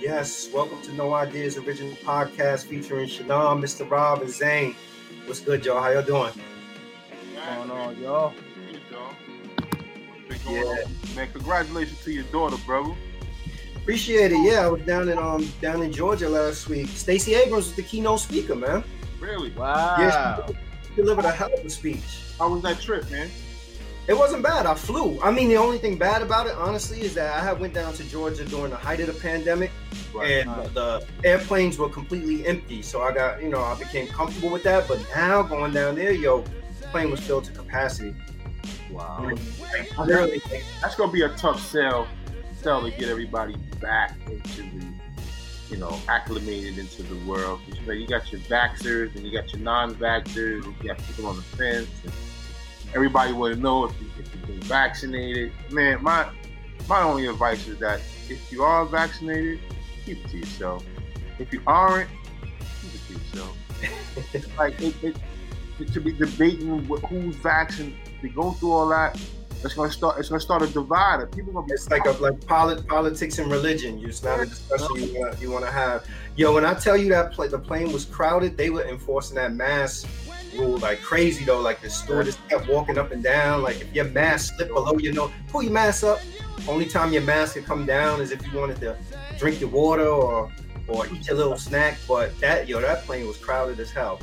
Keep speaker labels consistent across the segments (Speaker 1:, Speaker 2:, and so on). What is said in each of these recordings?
Speaker 1: Yes, welcome to No Ideas Original Podcast featuring Shannon, Mr. Rob, and Zane. What's good, y'all? How y'all doing?
Speaker 2: What's going on, y'all?
Speaker 3: Yeah. Man, congratulations to your daughter, brother.
Speaker 1: Appreciate it. Yeah, I was down in um down in Georgia last week. Stacey Abrams was the keynote speaker, man.
Speaker 3: Really?
Speaker 2: Wow.
Speaker 1: Yeah, she delivered a hell of a speech.
Speaker 3: How was that trip, man?
Speaker 1: It wasn't bad. I flew. I mean, the only thing bad about it, honestly, is that I had went down to Georgia during the height of the pandemic, and
Speaker 2: Right.
Speaker 1: the airplanes were completely empty. So I got, you know, I became comfortable with that. But now going down there, yo, the plane was filled to capacity.
Speaker 3: Wow. Mm.
Speaker 1: I really,
Speaker 3: That's gonna be a tough sell, sell to get everybody back into the, you know, acclimated into the world. 'Cause, you know, you got your vaxxers and you got your non-vaxxers, and you got people on the fence. And everybody to know if, you, if you've been vaccinated. Man, my my only advice is that if you are vaccinated, keep it to yourself. If you aren't, keep it to yourself. like it, it, it to be debating wh- who's vaccinated, to go through all that, it's gonna start. It's gonna start a divide. People gonna be
Speaker 1: it's like a like polit- politics and religion. It's not a discussion you want you want to have. Yo, when I tell you that pla the plane was crowded, they were enforcing that mask rule like crazy though. Like the store just kept walking up and down. Like if your mask slipped below your nose, pull your mask up. Only time your mask could come down is if you wanted to drink your water or or eat your little snack. But that yo, that plane was crowded as hell.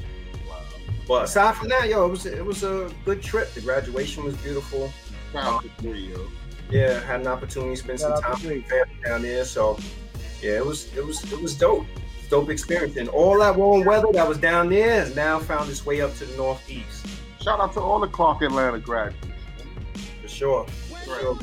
Speaker 1: But aside from that, yo, it was it was a good trip. The graduation was beautiful.
Speaker 3: Shout out to three, yo.
Speaker 1: Yeah, had an opportunity to spend some time with
Speaker 2: you.
Speaker 1: family down there. So yeah, it was it was it was dope. Dope experience. And all that warm weather that was down there has now found its way up to the northeast.
Speaker 3: Shout out to all the Clark Atlanta graduates.
Speaker 1: For sure.
Speaker 3: Right.
Speaker 1: Sure.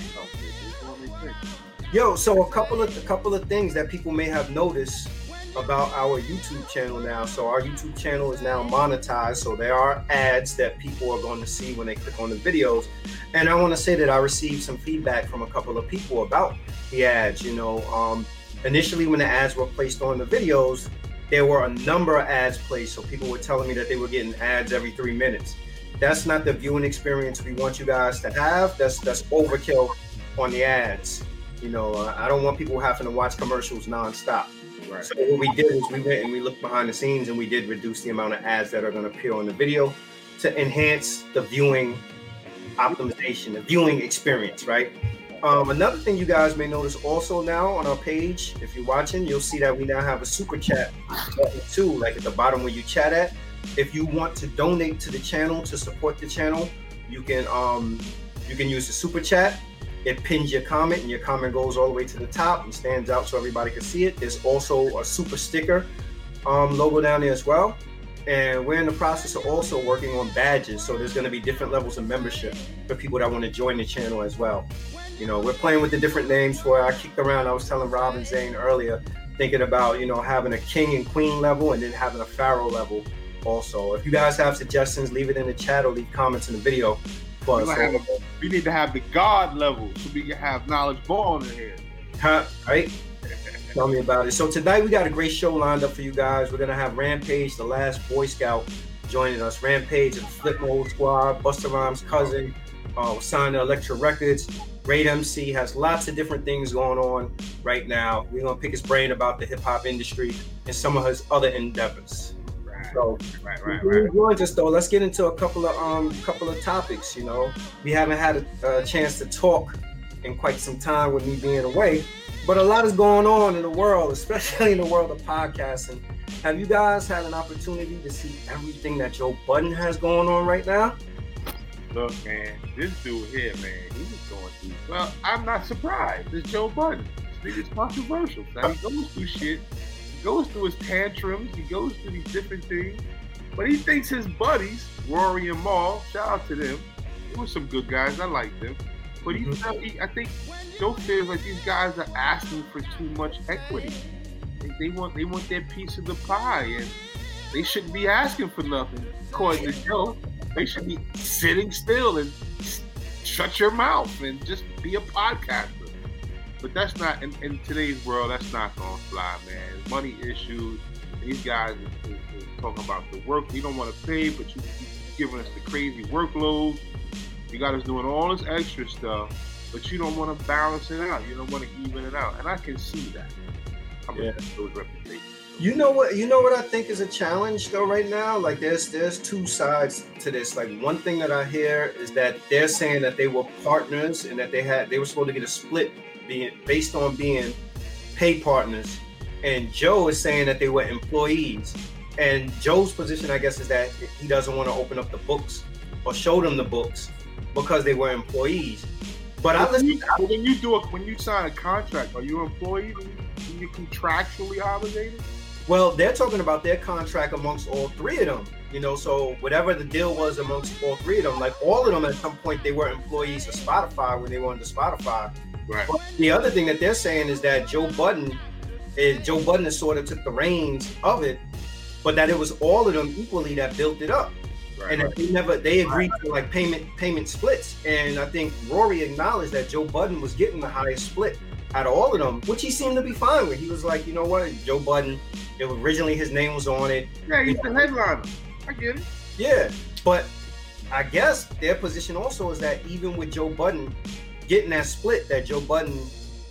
Speaker 1: Yo, so a couple of a couple of things that people may have noticed about our YouTube channel now. So our YouTube channel is now monetized. So there are ads that people are going to see when they click on the videos. And I want to say that I received some feedback from a couple of people about the ads. You know, um, initially when the ads were placed on the videos, there were a number of ads placed. So people were telling me that they were getting ads every three minutes. That's not the viewing experience we want you guys to have. That's that's overkill on the ads. You know, uh, I don't want people having to watch commercials nonstop.
Speaker 3: Right.
Speaker 1: So what we did is we went and we looked behind the scenes and we did reduce the amount of ads that are going to appear on the video to enhance the viewing optimization, the viewing experience, right? Um, another thing you guys may notice also now on our page, if you're watching, you'll see that we now have a super chat button too, like at the bottom where you chat at. If you want to donate to the channel to support the channel, you can um, you can use the super chat. It pins your comment, and your comment goes all the way to the top and stands out so everybody can see it. There's also a super sticker um, logo down there as well. And we're in the process of also working on badges. So there's going to be different levels of membership for people that want to join the channel as well. You know, we're playing with the different names where I kicked around. I was telling Rob and Zane earlier, thinking about, you know, having a king and queen level and then having a pharaoh level also. If you guys have suggestions, leave it in the chat or leave comments in the video for
Speaker 3: We, have we need to have the God level so we can have knowledge born in here.
Speaker 1: Huh? Right? Tell me about it. So tonight we got a great show lined up for you guys. We're gonna have Rampage, the last Boy Scout, joining us. Rampage and Flip Mode Squad, Busta Rhymes' cousin, uh, signed to Elektra Records. Great MC has lots of different things going on right now. We're gonna pick his brain about the hip hop industry and some of his other endeavors.
Speaker 3: Right,
Speaker 1: So
Speaker 3: right, right, right.
Speaker 1: we joins us though, let's get into a couple of um couple of topics. You know, we haven't had a, a chance to talk in quite some time with me being away, but a lot is going on in the world, especially in the world of podcasting. Have you guys had an opportunity to see everything that Joe Budden has going on right now?
Speaker 3: Look, man, this dude here, man, he was going through. Well, I'm not surprised. It's Joe Budden. This nigga's controversial. Now he goes through shit. He goes through his tantrums. He goes through these different things. But he thinks his buddies, Rory and Mal, shout out to them. They were some good guys. I liked them. But he,
Speaker 1: Mhm.
Speaker 3: felt, he I think Joe feels like these guys are asking for too much equity. They, they want they want their piece of the pie, and they shouldn't be asking for nothing. According to Joe, they should be sitting still and shut your mouth and just be a podcaster. But that's not in, in today's world. That's not gonna fly, man. Money issues. These guys is, is, is talking about the work we don't want to pay, but you giving us the crazy workload. You got us doing all this extra stuff, but you don't want to balance it out. You don't want to even it out, and I can see that. yeah. those reputations.
Speaker 1: You know what? You know what I think is a challenge though right now. Like there's there's two sides to this. Like one thing that I hear is that they're saying that they were partners and that they had they were supposed to get a split being based on being pay partners. And Joe is saying that they were employees. And Joe's position, I guess, is that he doesn't want to open up the books or show them the books because they were employees. But I listen.
Speaker 3: When you do a, when you sign a contract, are you an employee? Are you contractually obligated?
Speaker 1: Well, they're talking about their contract amongst all three of them. You know, so whatever the deal was amongst all three of them, like all of them at some point they were employees of Spotify when they were under Spotify.
Speaker 3: Right.
Speaker 1: But the other thing that they're saying is that Joe Budden is Joe Budden has sort of took the reins of it, but that it was all of them equally that built it up. Right, and right. they never they agreed right. to like payment payment splits. And I think Rory acknowledged that Joe Budden was getting the highest split out of all of them, which he seemed to be fine with. He was like, you know what, Joe Budden, it was originally his name was on it.
Speaker 3: Yeah, he's the headliner. I get it.
Speaker 1: Yeah, but I guess their position also is that even with Joe Budden getting that split, that Joe Budden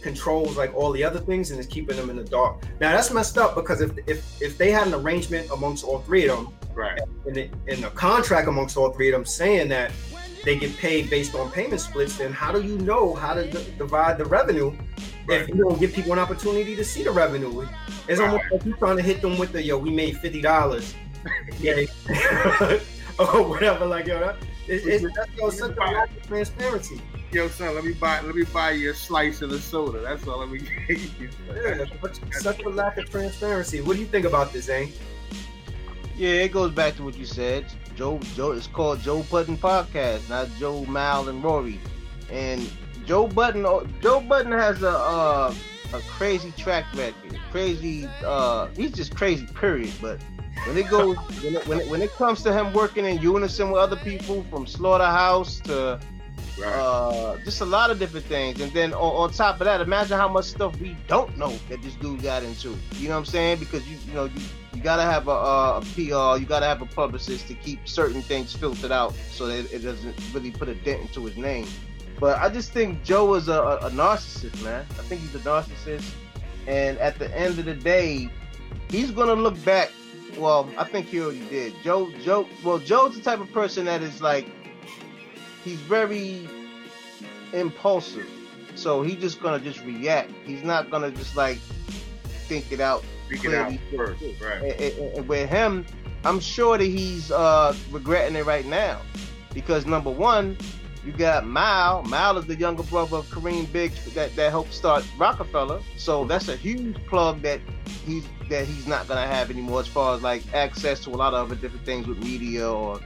Speaker 1: controls like all the other things and is keeping them in the dark. Now that's messed up because if if if they had an arrangement amongst all three of them,
Speaker 3: right,
Speaker 1: in the, in a contract amongst all three of them saying that they get paid based on payment splits, then how do you know how to d- divide the revenue right. if you don't give people an opportunity to see the revenue? It's right. almost like you're trying to hit them with the yo, we made fifty dollars, yeah, or whatever. Like yo, that, it, it, that's such a lack of transparency
Speaker 3: yo, son, let me buy let me buy you a slice of the soda. That's all let me get you.
Speaker 1: Yeah, such a lack of transparency. What do you think about this, Zane?
Speaker 2: Yeah, it goes back to what you said. Joe, Joe, it's called Joe Budden Podcast, not Joe Mal and Rory. And Joe Budden, oh, Joe Budden has a uh, a crazy track record, crazy. Uh, he's just crazy, period. But when it goes, when it, when it, when it comes to him working in unison with other people, from Slaughterhouse to Right. Uh, just a lot of different things. And then on, on, top of that, imagine how much stuff we don't know that this dude got into. You know what I'm saying? Because you you know you, you gotta have a, a PR, you gotta have a publicist to keep certain things filtered out so that it doesn't really put a dent into his name. But I just think Joe is a, a narcissist, man. I think he's a narcissist. And at the end of the day, he's gonna look back. Well, I think he already did. Joe, Joe, well, Joe's the type of person that is like he's very impulsive. So he's just gonna just react. He's not gonna just like think it out.
Speaker 3: It out first, right? And,
Speaker 2: and, and with him, I'm sure that he's uh, regretting it right now, because number one, you got Mal. Mal is the younger brother of Kareem Biggs that, that helped start Roc-A-Fella. So that's a huge plug that he's that he's not gonna have anymore as far as like access to a lot of other different things with media or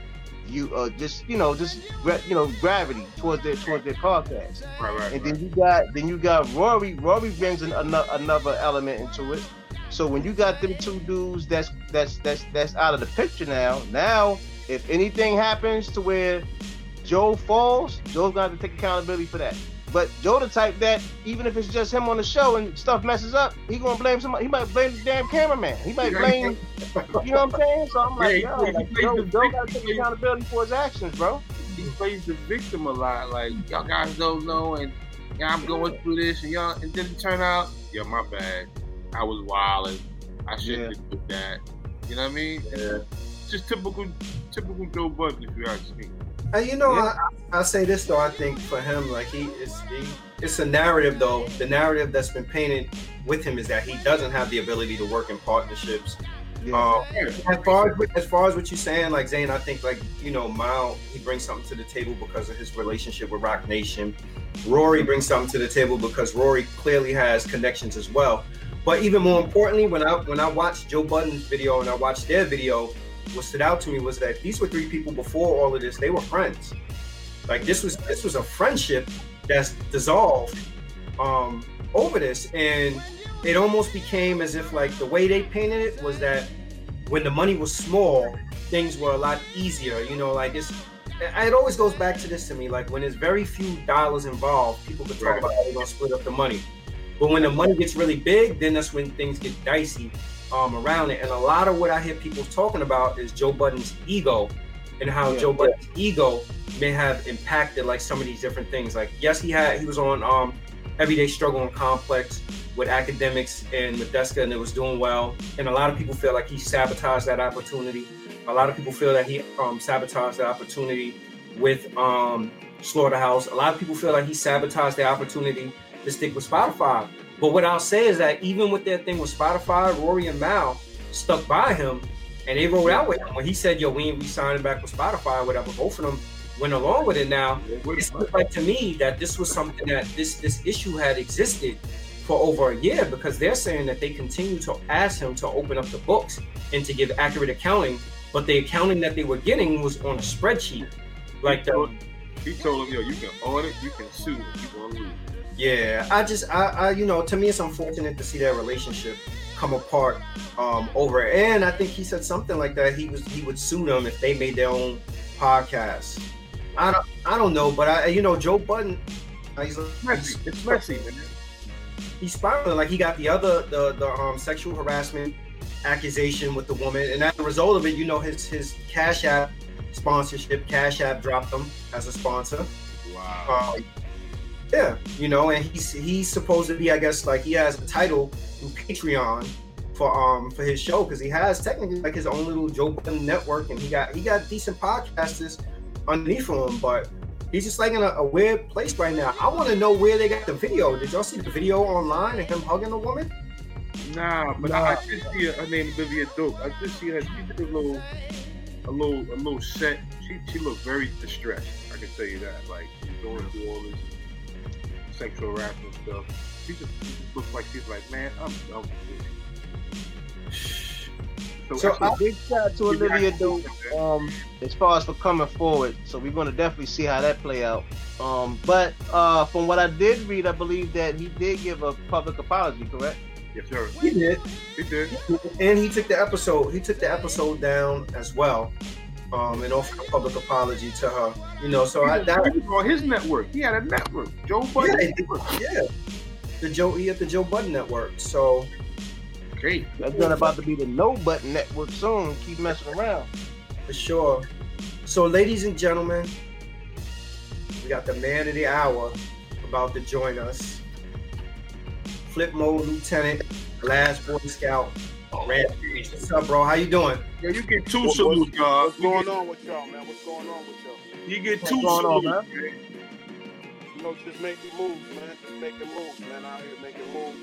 Speaker 2: you uh just you know just you know gravity towards their towards their podcast.
Speaker 3: Right, right.
Speaker 2: And
Speaker 3: right.
Speaker 2: then you got then you got Rory. Rory brings an, another another element into it. So when you got them two dudes, that's that's that's that's out of the picture now. Now, if anything happens to where Joe falls, Joe's gonna have to take accountability for that. But Joe the type that even if it's just him on the show and stuff messes up, he gonna blame somebody. He might blame the damn cameraman. He might blame, you know what I'm saying? So I'm like, yeah, yo, like, Joe, Joe gotta take accountability for his actions, bro.
Speaker 3: He plays the victim a lot. Like y'all guys don't know, and yeah, I'm going through this, and y'all, and then it turn out, yeah, my bad. I was wilding. I shouldn't yeah. that. You know what I mean? Yeah. Just typical, typical Joe Budden, if you ask me.
Speaker 1: And you know, yeah. I, I say this though. I think for him, like he is, he, it's a narrative though. The narrative that's been painted with him is that he doesn't have the ability to work in partnerships. Yeah. Uh, as far as as far as what you're saying, like Zane, I think like you know, Mal he brings something to the table because of his relationship with Roc Nation. Rory brings something to the table because Rory clearly has connections as well. But even more importantly, when I when I watched Joe Budden's video and I watched their video, what stood out to me was that these were three people before all of this. They were friends. Like this was this was a friendship that's dissolved um, over this, and it almost became as if like the way they painted it was that when the money was small, things were a lot easier. You know, like it's. It always goes back to this to me. Like when there's very few dollars involved, people can talk right. about how they're gonna split up the money. But when the money gets really big, then that's when things get dicey um, around it. And a lot of what I hear people talking about is Joe Budden's ego and how yeah. Joe Budden's ego may have impacted like some of these different things. Like, yes, he had he was on um, Everyday Struggle and Complex. with Akademiks and Modesto, and it was doing well. And a lot of people feel like he sabotaged that opportunity. A lot of people feel that he um, sabotaged the opportunity with um, Slaughterhouse. A lot of people feel like he sabotaged the opportunity to stick with Spotify. But what I'll say is that even with their thing with Spotify, Rory and Mal stuck by him and they rolled out with him. When he said, yo, we ain't re-signing back with Spotify or whatever, both of them went along with it now. It looks like to me that this was something that this this issue had existed for over a year because they're saying that they continue to ask him to open up the books and to give accurate accounting, but the accounting that they were getting was on a spreadsheet. Like the, um,
Speaker 3: he told him, yo, you can audit, you can sue, you gonna lose.
Speaker 1: Yeah, I just, I, I, you know, to me, it's unfortunate to see that relationship come apart um, over. And I think he said something like that. He was, he would sue them if they made their own podcast. I don't, I don't know, but I, you know, Joe Budden, he's,
Speaker 3: messy. It's messy, man.
Speaker 1: He's spiraling like he got the other, the, the um, sexual harassment accusation with the woman, and as a result of it, you know, his, his Cash App sponsorship, Cash App dropped him as a sponsor.
Speaker 3: Wow.
Speaker 1: Um, yeah, you know, and he's he's supposed to be, I guess, like he has a title through Patreon for um for his show because he has technically like his own little Joe Budden network, and he got he got decent podcasters underneath him, but he's just like in a, a weird place right now. I want to know where they got the video. Did y'all see the video online of him hugging the woman?
Speaker 3: Nah, but nah. I, I did see her, her name Olivia Dope. I did see her. She did a little, a little, a little set. She she looked very distressed. I can tell you that. Like she's going through all this sexual harassment stuff. She just, looks like she's like, man, I'm done with this.
Speaker 2: So, so I, big shout to Olivia Dope um, as far as for coming forward. So we're going to definitely see how that play out. Um, but uh, from what I did read, I believe that he did give a public apology. Correct?
Speaker 3: Yes, sir.
Speaker 1: He did.
Speaker 3: He did.
Speaker 1: And he took the episode. He took the episode down as well. Um, and offered a public apology to her. You know, so
Speaker 3: he
Speaker 1: I
Speaker 3: that was on his network. He had a network, Joe Budden.
Speaker 1: Yeah, yeah. The Joe he had the Joe Budden network. So
Speaker 3: great.
Speaker 2: That's not about to be the No Button network soon. Keep messing around.
Speaker 1: For sure. So, ladies and gentlemen, we got the man of the hour about to join us. Flip mode lieutenant, last boy scout, Rampage. What's up, bro? How you doing?
Speaker 3: Yeah, you get two salutes,
Speaker 4: God. What's going on with y'all, man? What's going on with y'all?
Speaker 3: You get two salutes, man.
Speaker 4: You know, just making moves, man. Just making moves, man. Out here making moves.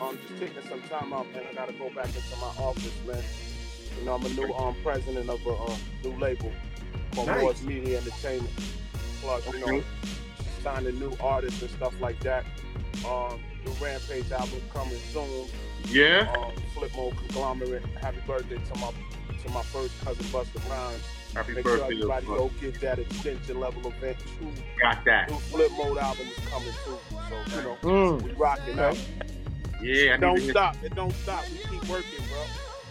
Speaker 4: I'm just taking some time out, man. I gotta go back into my office, man. You know, I'm a new um president of a uh, new label called nice. Morris Media Entertainment. Plus, you know, signing new artists and stuff like that. Um, new Rampage album coming soon.
Speaker 3: Yeah.
Speaker 4: Um, Flip Mode Conglomerate. Happy birthday to my to my first cousin Busta Rhymes.
Speaker 3: Happy
Speaker 4: Make
Speaker 3: birthday,
Speaker 4: sure everybody go get that extinction level event too.
Speaker 3: Got that.
Speaker 4: New Flip Mode album is coming too. So you know,
Speaker 2: mm.
Speaker 4: we rocking out.
Speaker 3: Yeah,
Speaker 4: it don't stop. It don't stop. We keep working, bro.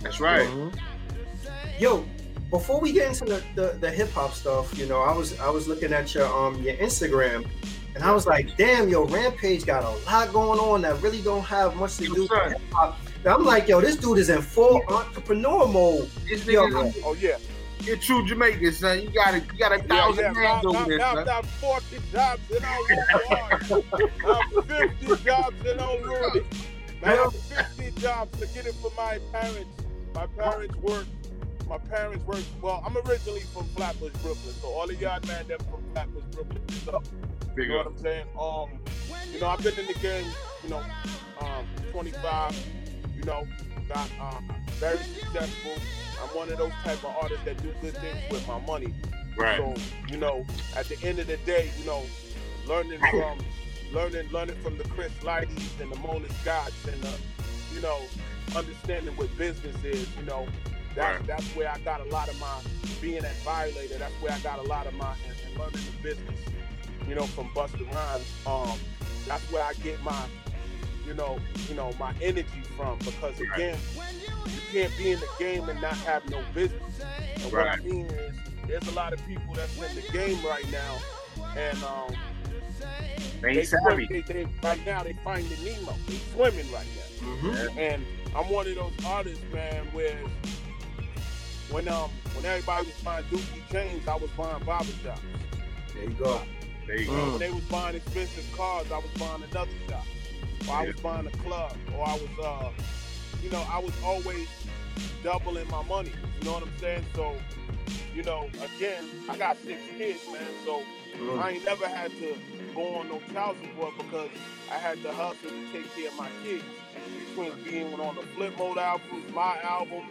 Speaker 3: That's right.
Speaker 1: Mm-hmm. Yo, before we get into the, the, the hip hop stuff, you know, I was I was looking at your um your Instagram and I was like, damn, yo, Rampage got a lot going on that really don't have much to do with hip hop. I'm like, yo, this dude is in full entrepreneur mode.
Speaker 3: This
Speaker 4: yo, oh yeah.
Speaker 3: You're true Jamaican, son. You got a you got a thousand yeah, yeah. hands over this,
Speaker 4: son. I've got 40 jobs in Old I'm 50 jobs in Old Rudy. I have 50 jobs to get it for my parents. My parents work. My parents work. Well, I'm originally from Flatbush, Brooklyn. So all of y'all man them from Flatbush, Brooklyn. So, you know what I'm saying? Um, you know, I've been in the game, you know, um, 25, you know, got um, very successful. I'm one of those type of artists that do good things with my money.
Speaker 3: Right.
Speaker 4: So, you know, at the end of the day, you know, learning from learning learning from the Chris Lighties and the Mona Scotts and the, you know, understanding what business is, you know, that's right. that's where I got a lot of my being at Violator. That's where I got a lot of my and, and learning the business, you know, from Busta Rhymes. Um, that's where I get my, you know, you know, my energy from because again, you can't be in the game and not have no business. And right. what I mean is, there's a lot of people that's in the game right now, and um,
Speaker 3: they, savvy.
Speaker 4: They, they, right now they finding Nemo. They swimming right now.
Speaker 3: Mm-hmm.
Speaker 4: And I'm one of those artists, man, where when um when everybody was buying Dookie chains, I was buying barbershops.
Speaker 1: There you go.
Speaker 3: There you go.
Speaker 4: When they was buying expensive cars, I was buying another shop. or I was buying a club, or I was, uh, you know, I was always doubling my money. You know what I'm saying? So, you know, again, I got six kids, man. So
Speaker 1: Mm.
Speaker 4: I ain't never had to go on no child support because I had to hustle to take care of my kids. Between being on the Flip Mode album, my album,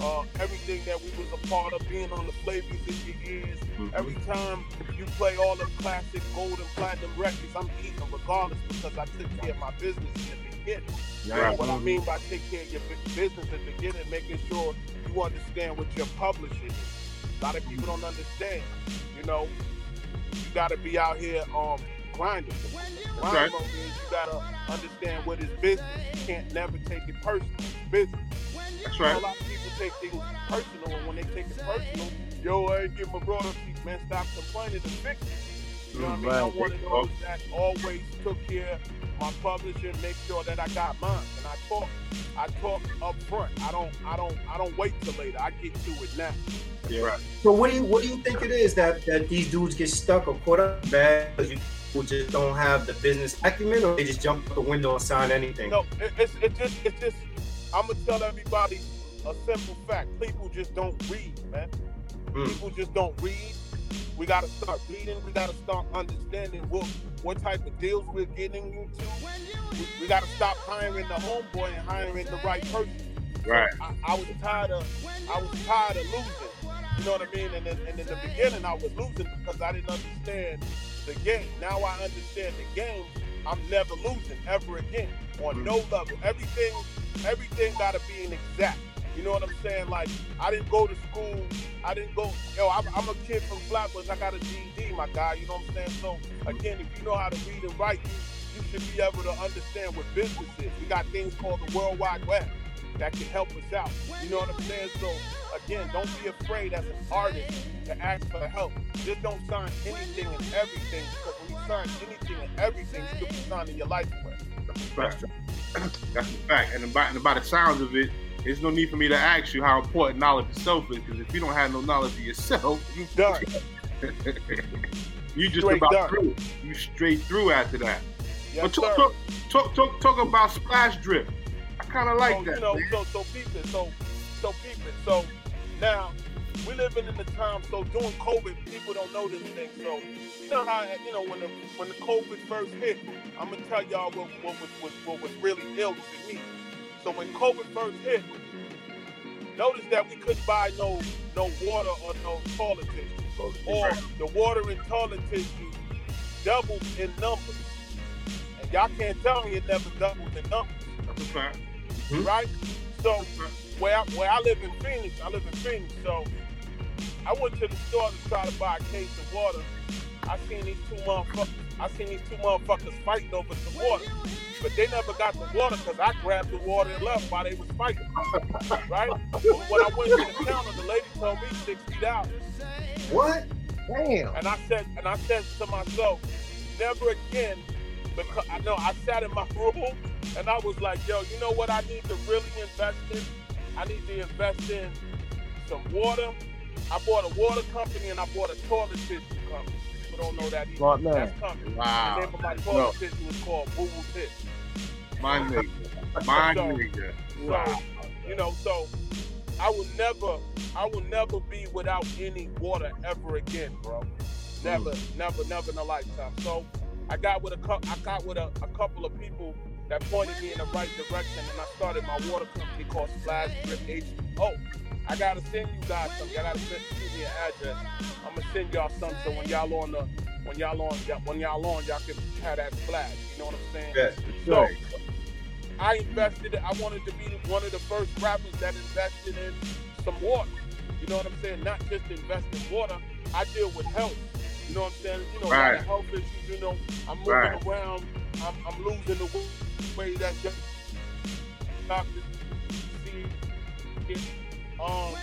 Speaker 4: uh, everything that we was a part of, being on the Flava in Ya Ear.
Speaker 1: Mhm.
Speaker 4: Every time you play all the classic gold and platinum records, I'm eating regardless because I took care of my business in the beginning.
Speaker 3: Right.
Speaker 4: What I mean by take care of your business in the beginning, making sure you understand what your publishing is. A lot of people don't understand. You know, you gotta be out here um grinding. Grind
Speaker 3: right.
Speaker 4: mode is you gotta understand what is business. You can't never take it personal. It's business.
Speaker 3: That's right.
Speaker 4: Lot of people take things personal, and when they take it personal, yo, I ain't get my royalties, man. Stop complaining and fix it. You know what I mean? I'm
Speaker 2: Right.
Speaker 4: one of those that always took care of my publishing, make sure that I got mine, and I talk, I talk up front. I don't, I don't, I don't wait till later. I get to it now.
Speaker 3: Yeah. Right.
Speaker 1: So what do you what do you think it is that that these dudes get stuck or caught up bad because you just don't have the business acumen or they just jump out the window and sign anything?
Speaker 4: No, it, it's it just it's just I'm gonna tell everybody a simple fact. People just don't read, man.
Speaker 1: Mm.
Speaker 4: People just don't read. We gotta start reading. We gotta start understanding what what type of deals we're getting into. We, we gotta stop hiring the homeboy and hiring the right person.
Speaker 3: Right.
Speaker 4: I, I was tired of I was tired of losing. You know what I mean? And, in- and in the beginning, I was losing because I didn't understand the game. Now I understand the game. I'm never losing ever again on no level. Everything, everything got to be an exact. You know what I'm saying? Like I didn't go to school. I didn't go. Yo, I'm, I'm a kid from Flatbush. I got a GED, my guy. You know what I'm saying? So again, if you know how to read and write, you, you should be able to understand what business is. We got things called the World Wide Web that can help us out. You know what I'm saying? So again, don't be afraid as an artist to ask for help. Just don't sign anything and everything because when you sign anything and everything, you could be signing your life away.
Speaker 3: That's a fact. That's a fact. And about, and about the sounds of it, there's no need for me to ask you how important knowledge of self is, because if you don't have no knowledge of yourself,
Speaker 4: You done.
Speaker 3: you just
Speaker 4: Straight
Speaker 3: about
Speaker 4: done.
Speaker 3: through. You straight through after that.
Speaker 4: Yes,
Speaker 3: but talk, talk, talk, talk, talk about splash drip. I kind of like
Speaker 4: so,
Speaker 3: that.
Speaker 4: You know,
Speaker 3: man.
Speaker 4: so so peep it. So so peep it. So now we living in the time. So during COVID, people don't know this thing. So you know how you know when the when the COVID first hit, I'm gonna tell y'all what what was, was what was really ill to me. So when COVID first hit, notice that we couldn't buy no no water or no toilet tissue, or the water and toilet tissue doubled in numbers. And y'all can't tell me it never doubled in numbers
Speaker 3: That's a fact. Mm-hmm.
Speaker 4: right? So where I, where I live in Phoenix, I live in Phoenix. So I went to the store to try to buy a case of water. I seen these two motherfuckers. I seen these two motherfuckers fighting over some water, but they never got the water because I grabbed the water and left while they was fighting. Right? But when I went to the counter, the lady told me sixty dollars,
Speaker 1: What?
Speaker 2: Damn.
Speaker 4: and I said, and I said to myself, never again. Because I know I sat in my room and I was like, yo, you know what I need to really invest in? I need to invest in some water. I bought a water company and I bought a toilet tissue company. People don't know that either.
Speaker 2: Smart man.
Speaker 4: That's coming.
Speaker 3: Wow.
Speaker 4: The name of my
Speaker 3: That's
Speaker 4: toilet
Speaker 3: dope.
Speaker 4: tissue is called Boo Boo Tissue.
Speaker 3: My nigga. My
Speaker 4: So-
Speaker 3: nigga.
Speaker 4: So, you know, so I will never, I will never be without any water ever again, bro. Never, mm. never, never in a lifetime. So I got with a cou- I got with a, a couple of people that pointed me in the right direction, and I started my water company called Splash Drip H.O. I gotta send you guys something. I gotta send me an address. I'm gonna send y'all something so when y'all on the when y'all on when y'all on y'all can have that splash. You know what I'm saying?
Speaker 1: Yes.
Speaker 4: So I invested. I wanted to be one of the first rappers that invested in some water. You know what I'm saying? Not just invest in water. I deal with health. You know what I'm saying? You know, a lot
Speaker 3: Right.
Speaker 4: of health issues. You know, I'm moving
Speaker 3: Right.
Speaker 4: around. I'm, I'm losing the weight that just doctors see. Um,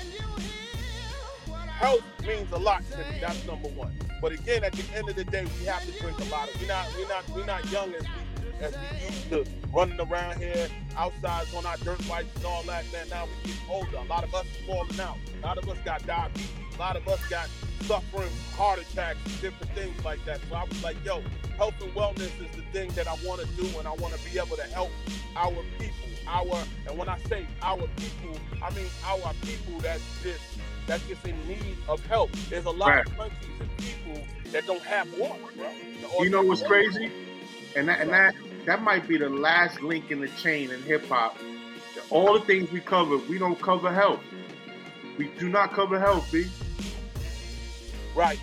Speaker 4: health means a lot to me. That's number one. But again, at the end of the day, we have to drink a lot of. We're not. We're not. We're not young as we as we used to running around here outside on our dirt bikes and all that. Man, now we get older. A lot of us are falling out. A lot of us got diabetes. A lot of us got suffering heart attacks and different things like that. So I was like, yo, health and wellness is the thing that I want to do, and I want to be able to help our people. Our and when I say our people, I mean our people that's just that's just in need of help. There's a lot
Speaker 3: Right.
Speaker 4: of countries and people that don't have water, bro.
Speaker 3: You know what's crazy? And that and that that might be the last link in the chain in hip hop. All the things we cover, we don't cover health. We do not cover health, B.
Speaker 4: Right.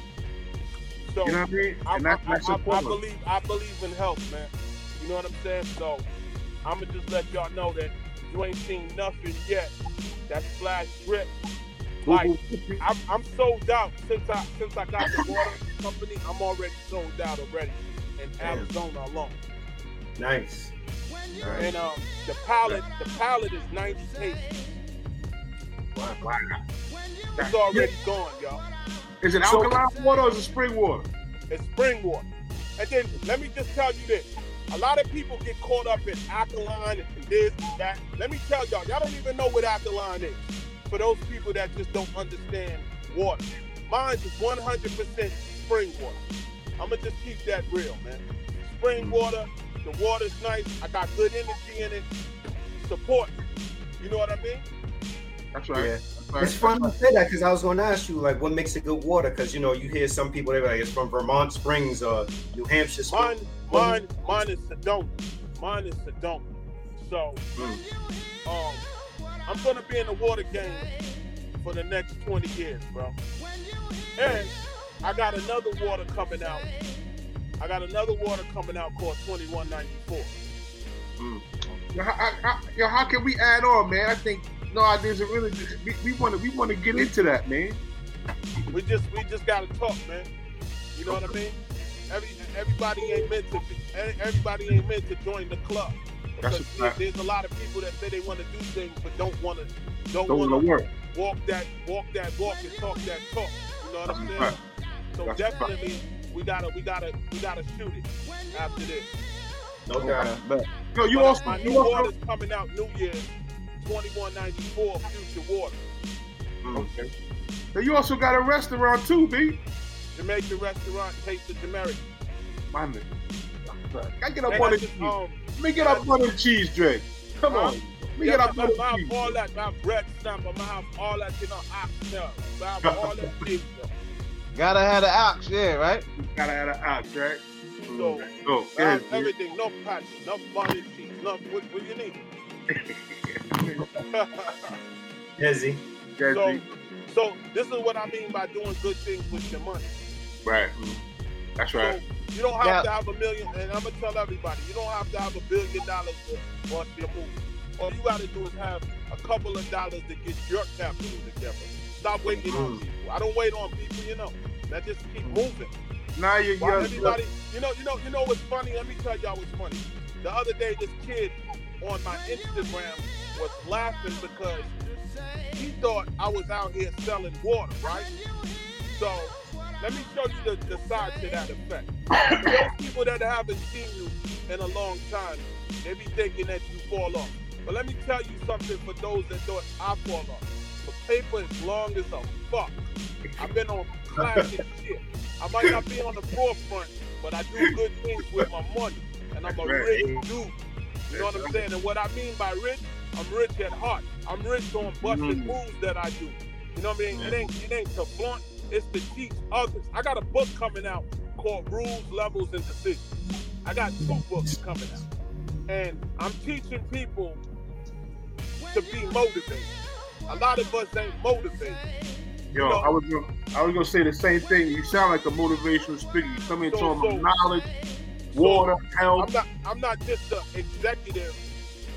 Speaker 4: So
Speaker 3: You know what I mean?
Speaker 4: I,
Speaker 3: And
Speaker 4: I-
Speaker 3: that's
Speaker 4: I- I
Speaker 3: important.
Speaker 4: believe I believe in health, man. You know what I'm saying? So I'ma just let y'all know that you ain't seen nothing yet. That Splash Drip. Like mm-hmm. I'm, I'm sold out since I since I got the water company. I'm already sold out already in Arizona alone.
Speaker 1: Nice.
Speaker 4: And um, the pallet the pallet is 90 cases.
Speaker 1: Wow.
Speaker 3: Wow.
Speaker 4: It's already gone, y'all.
Speaker 3: Is it
Speaker 1: So-
Speaker 3: alkaline water or is it spring water?
Speaker 4: It's spring water. And then let me just tell you this. A lot of people get caught up in alkaline and this and that. Let me tell y'all, y'all don't even know what alkaline is. For those people that just don't understand water. Mine is 100% spring water. I'ma just keep that real, man. Spring water, the water's nice. I got good energy in it. Support. You know what I mean?
Speaker 3: That's right.
Speaker 1: Yeah.
Speaker 3: Right.
Speaker 1: It's funny you say that because I was going to ask you, like, what makes it good water? Because, you know, you hear some people, they're like, it's from Vermont Springs or New Hampshire
Speaker 4: Mine,
Speaker 1: Springs.
Speaker 4: mine, mine is Sedona. Mine is Sedona. So, um, I'm gonna be in the water game for the next 20 years, bro. And I got another water coming out. I got another water coming out called 2194.
Speaker 3: Yo, mm. how, how- yo, how can we add on, man? I think no ideas are really. We want to we want to get into that, man.
Speaker 4: We just we just gotta talk, man. You know what I mean? Every everybody ain't meant to be, everybody ain't meant to join the club. Because
Speaker 3: a
Speaker 4: there's a lot of people that say they want to do things but don't want to don't,
Speaker 3: Don't
Speaker 4: want
Speaker 3: to work.
Speaker 4: walk that walk that walk and talk that talk. You know what I'm saying?
Speaker 3: Fact.
Speaker 4: So
Speaker 3: That's a fact.
Speaker 4: definitely we gotta we gotta we gotta shoot it after this.
Speaker 1: No doubt.
Speaker 2: But
Speaker 3: Yo, you
Speaker 4: But
Speaker 3: also
Speaker 4: my
Speaker 3: you
Speaker 4: new
Speaker 3: also
Speaker 4: water's coming out New Year, 2194 Future Water.
Speaker 3: okay. Yo, you also got a restaurant too, B.
Speaker 4: Jamaican restaurant, taste the Jamaican.
Speaker 3: My nigga. I get up
Speaker 4: And
Speaker 3: on
Speaker 4: I
Speaker 3: the
Speaker 4: just,
Speaker 3: cheese.
Speaker 4: um,
Speaker 3: Let me get up on the cheese, Drake. Come on. Let me
Speaker 4: Yeah,
Speaker 3: get up
Speaker 4: my,
Speaker 3: on the
Speaker 4: my,
Speaker 3: cheese.
Speaker 4: all that, my bread stamp, my have all that, you know, oxtail, my have all that shit.
Speaker 2: Gotta have the ox, yeah, right?
Speaker 3: Gotta have an ox, right?
Speaker 4: So,
Speaker 3: Oh,
Speaker 4: I have
Speaker 3: yeah,
Speaker 4: everything, no patty, no body cheese, no, what, what you need?
Speaker 1: Hezzy.
Speaker 3: yeah,
Speaker 4: so, so this is what I mean by doing good things with your money.
Speaker 3: right. That's right.
Speaker 4: So you don't have
Speaker 2: Now-
Speaker 4: to have a million, and I'm gonna tell everybody, you don't have to have a billion dollars to watch your movie. All you gotta do is have a couple of dollars to get your capital together. Stop waiting on
Speaker 1: Mm.
Speaker 4: people. I don't wait on people, you know. Let's just keep moving.
Speaker 3: Now you
Speaker 4: Why
Speaker 3: you're,
Speaker 4: everybody, you know, you know, you know what's funny? Let me tell y'all what's funny. The other day, this kid on my Instagram was laughing because he thought I was out here selling water, right? So let me show you the, the side to that effect. Those people that haven't seen you in a long time, they be thinking that you fall off. But let me tell you something for those that thought I fall off. The paper is long as a fuck. I've been on classic shit. I might not be on the forefront, but I do good things with my money. And I'm a rich dude. You know what I'm saying? And what I mean by rich, I'm rich at heart. I'm rich on busting
Speaker 3: Mhm.
Speaker 4: moves that I do. You know what I mean? It ain't it ain't to flaunt, it's to teach others. I got a book coming out called Rules, Levels, and Decisions. I got two books coming out. And I'm teaching people to be motivated. A lot of us ain't motivated.
Speaker 3: Yo,
Speaker 4: know-
Speaker 3: I was gonna, I was gonna say the same thing. You sound like a motivational speaker. You come in
Speaker 4: So-
Speaker 3: talking
Speaker 4: so-
Speaker 3: about knowledge, water, health.
Speaker 4: I'm not I'm not just an executive.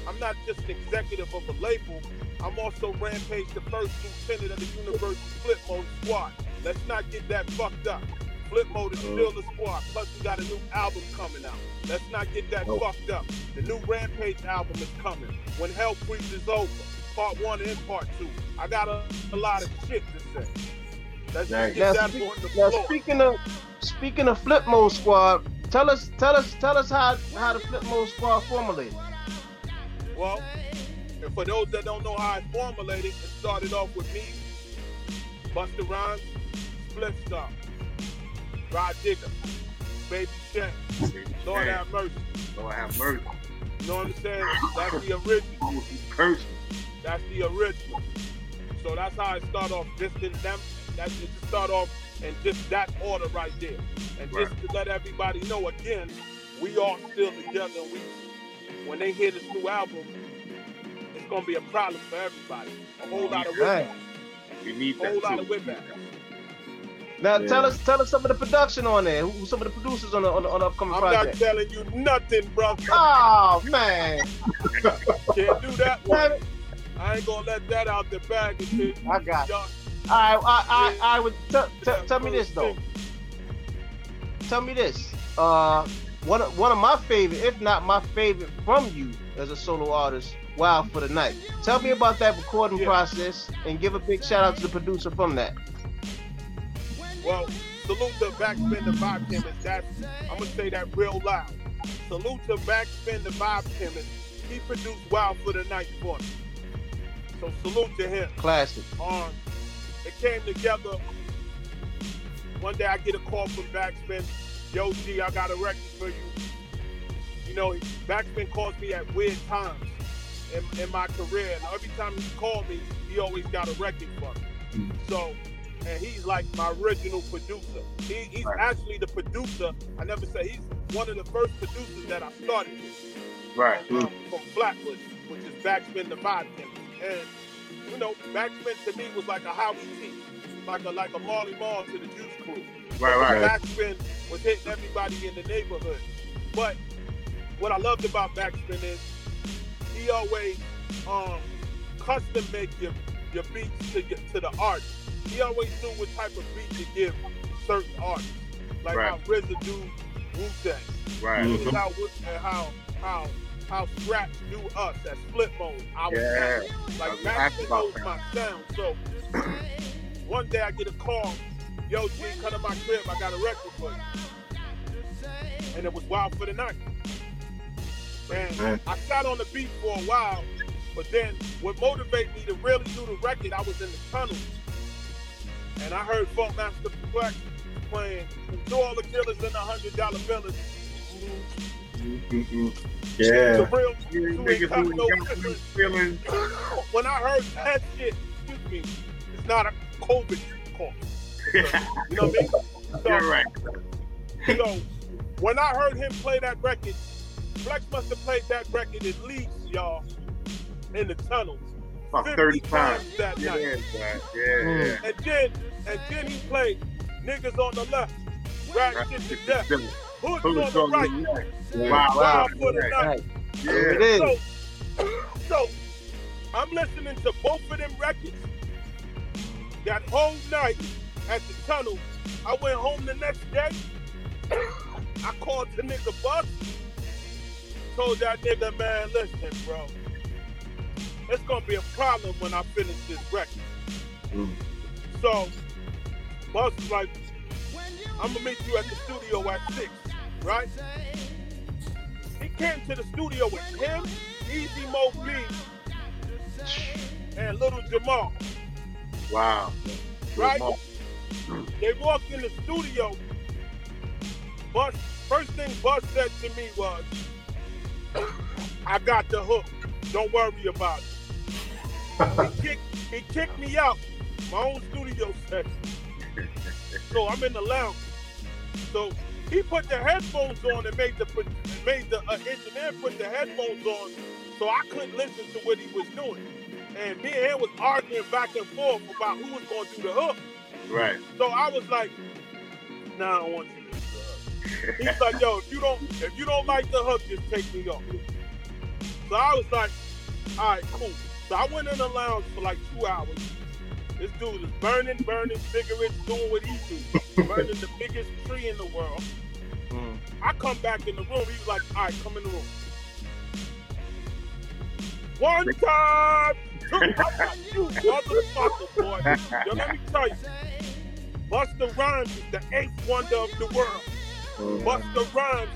Speaker 4: I'm not just an executive of a label. I'm also Rampage, the first lieutenant of the Universal Flip Mode Squad. Let's not get that fucked up. Flip Mode is uh-huh. still the squad. Plus, we got a new album coming out. Let's not get that
Speaker 3: Nope.
Speaker 4: fucked up. The new Rampage album is coming. When Hell Freezes Over, part one and part two. I got a, a lot of shit to say. Let's
Speaker 1: Nice.
Speaker 4: just get
Speaker 2: Now,
Speaker 4: that
Speaker 2: speak-
Speaker 4: on the
Speaker 2: now
Speaker 4: floor.
Speaker 2: speaking of speaking of flip mode squad, tell us, tell us, tell us how how the Flip Mode Squad formulated.
Speaker 4: Well, and for those that don't know how I formulated, it started off with me, Busta Rhymes, Spliff Star, Rah Digga, Baby Sham, Lord have mercy.
Speaker 3: Lord have mercy.
Speaker 4: You know what I'm saying? That's the original.
Speaker 3: Curse.
Speaker 4: That's the original. So that's how I start off. Just in them. That's just to start off in just that order right there. And just to let everybody know again, we all still together. And We when they hear this new album, it's gonna be a problem for everybody. A whole lot of
Speaker 2: Right.
Speaker 4: whip,
Speaker 3: We need
Speaker 4: a
Speaker 3: that
Speaker 4: whole lot
Speaker 3: too.
Speaker 4: of whip
Speaker 2: Now
Speaker 3: Yeah.
Speaker 2: tell us, tell us some of the production on there. Who some of the producers on the on the, on the upcoming
Speaker 4: I'm not telling you nothing, bro.
Speaker 2: Oh man,
Speaker 4: Can't do that one. I ain't gonna let that out the bag
Speaker 2: I got.
Speaker 4: y'all.
Speaker 2: I I I, I would tell tell tell me this though. Tell me this. Uh, one of, one of my favorite, if not my favorite, from you as a solo artist, Wild for the Night. Tell me about that recording
Speaker 4: Yeah.
Speaker 2: process and give a big shout out to the producer from that.
Speaker 4: Well, salute to Backspin the Vibe Chemist. That's I'm gonna say that real loud. Salute to Backspin the Vibe Chemist. He produced Wild for the Night for me. So salute to him.
Speaker 2: Classic.
Speaker 4: On it came together. One day I get a call from Backspin. Yo, G, I got a record for you. You know, Backspin calls me at weird times in, in my career, and every time he called me, he always got a record for me. So, and he's like my original producer. He, he's
Speaker 3: Right.
Speaker 4: actually the producer. I never say he's one of the first producers that I started with
Speaker 3: Right.
Speaker 4: um, from Flatbush, which is Backspin the Vibe Chemist. And you know, Backspin to me was like a Howie T, like a like a Marley Marl to the Juice Crew.
Speaker 3: Right. Right.
Speaker 4: Backspin was hitting everybody in the neighborhood. But what I loved about Backspin is he always um, custom make your, your beats to your, to the artist. He always knew what type of beat to give certain artists, like
Speaker 3: Right.
Speaker 4: how RZA do Wu Tang.
Speaker 3: Right.
Speaker 1: Mhm.
Speaker 4: Is how and how how how Scratch do us at Flip Mode. Our
Speaker 3: Yeah.
Speaker 4: sound.
Speaker 3: I
Speaker 4: Like
Speaker 3: was about
Speaker 4: knows my sound. So one day I get a call, yo G, come to my crib, I got a record for you. And it was Wild for the Night. And
Speaker 1: Man.
Speaker 4: I sat on the beat for a while, but then what motivated me to really do the record, I was in the tunnel. And I heard Funkmaster Flex playing To All the Killers in the Hundred Dollar
Speaker 1: Mhm.
Speaker 4: The
Speaker 1: Yeah.
Speaker 4: real
Speaker 3: You
Speaker 4: You
Speaker 3: niggas
Speaker 4: no
Speaker 3: got
Speaker 4: feelings.
Speaker 3: feelings.
Speaker 4: when I heard that shit, excuse me, it's not a COVID call. You know what I mean? So,
Speaker 3: You're right.
Speaker 4: so when I heard him play that record, Flex must have played that record at least, y'all, in the tunnels.
Speaker 3: About
Speaker 4: 50
Speaker 3: 30 times.
Speaker 4: that
Speaker 3: Yeah,
Speaker 4: night.
Speaker 3: right. yeah.
Speaker 4: And then and then he played niggas on the left, rap
Speaker 3: Right.
Speaker 4: shit to death. Hoods
Speaker 3: Who's
Speaker 4: on the right,
Speaker 3: right?
Speaker 1: Yeah.
Speaker 3: Wow, wow.
Speaker 4: wild for the
Speaker 3: right.
Speaker 4: night.
Speaker 2: There it
Speaker 3: Yeah.
Speaker 2: is.
Speaker 4: So, so I'm listening to both of them records. That whole night at the tunnel, I went home the next day. I called the nigga Bus. Told that nigga, man, listen, bro. It's gonna be a problem when I finish this record.
Speaker 1: Mm.
Speaker 4: So, Bus was like, I'm gonna meet you at the studio at six, right? He came to the studio with him, Easy Mo Bee, and Little Jamal,
Speaker 3: Wow.
Speaker 4: right?
Speaker 3: Jamal.
Speaker 4: They walked in the studio. Bus, first thing Bus said to me was, I got the hook. Don't worry about it. He kicked, he kicked me out. My own studio session. So I'm in the lounge. So he put the headphones on and made the made the uh, engineer put the headphones on, so I couldn't listen to what he was doing. And me and him was arguing back and forth about who was going to do the hook.
Speaker 3: Right.
Speaker 4: So I was like, Nah, I don't want you to do the hook. He's like, Yo, if you don't if you don't like the hook, just take me off. So I was like, All right, cool. So I went in the lounge for like two hours. This dude is burning, burning cigarettes, doing what he do, burning the biggest tree in the world.
Speaker 2: Mm.
Speaker 4: I come back in the room. He was like, all right, come in the room. One time, two, I'm like, you motherfucker, boy. Yo, let me tell you, Busta Rhymes is the eighth wonder of the world.
Speaker 1: Mhm.
Speaker 4: Busta Rhymes,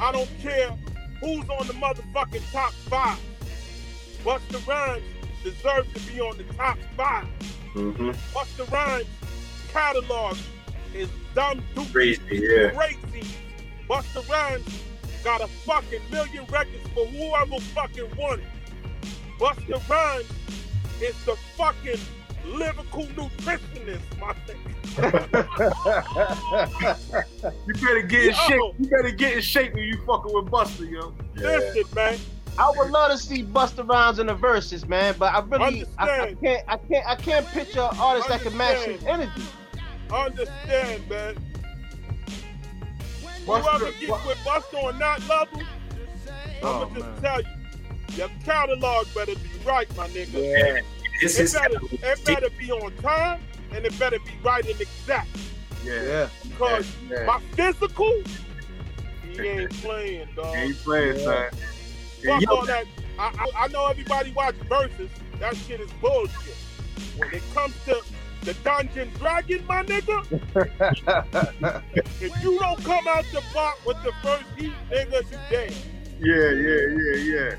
Speaker 4: I don't care who's on the motherfucking top five. Busta Rhymes deserves to be on the top five.
Speaker 1: Mhm.
Speaker 4: Busta Rhymes catalog is dumb duper
Speaker 1: Crazy, yeah.
Speaker 4: crazy. Busta Rhymes got a fucking million records for whoever fucking won it. Busta Rhymes is the fucking lyrical nutritionist, my nigga.
Speaker 3: You better get in shape. You better get in shape when you fucking with Busta, yo.
Speaker 1: Yeah.
Speaker 4: Listen, man.
Speaker 2: I would love to see Busta Rhymes in the verses, man, but I really I, I can't I can't I can't picture an artist that can match his energy.
Speaker 4: Understand, man. Whoever
Speaker 3: Busta,
Speaker 4: gets with Busta on that level,
Speaker 2: Oh,
Speaker 4: I'ma just
Speaker 2: man.
Speaker 4: tell you, your catalog better be right, my nigga.
Speaker 1: Yeah. This
Speaker 4: It
Speaker 1: is
Speaker 4: better, it better be on time and it better be right and exact.
Speaker 3: yeah,
Speaker 2: Yeah.
Speaker 4: Because
Speaker 3: yeah.
Speaker 4: my physical, he ain't playing, dog.
Speaker 3: Yeah, you playing, son.
Speaker 4: Fuck
Speaker 1: Yo.
Speaker 4: all that. I, I, I know everybody watch verses. That shit is bullshit. When it comes to the Dungeon Dragon, my nigga, if you don't come out the box with the first heat, nigga, you dead.
Speaker 3: Yeah, yeah, yeah, yeah.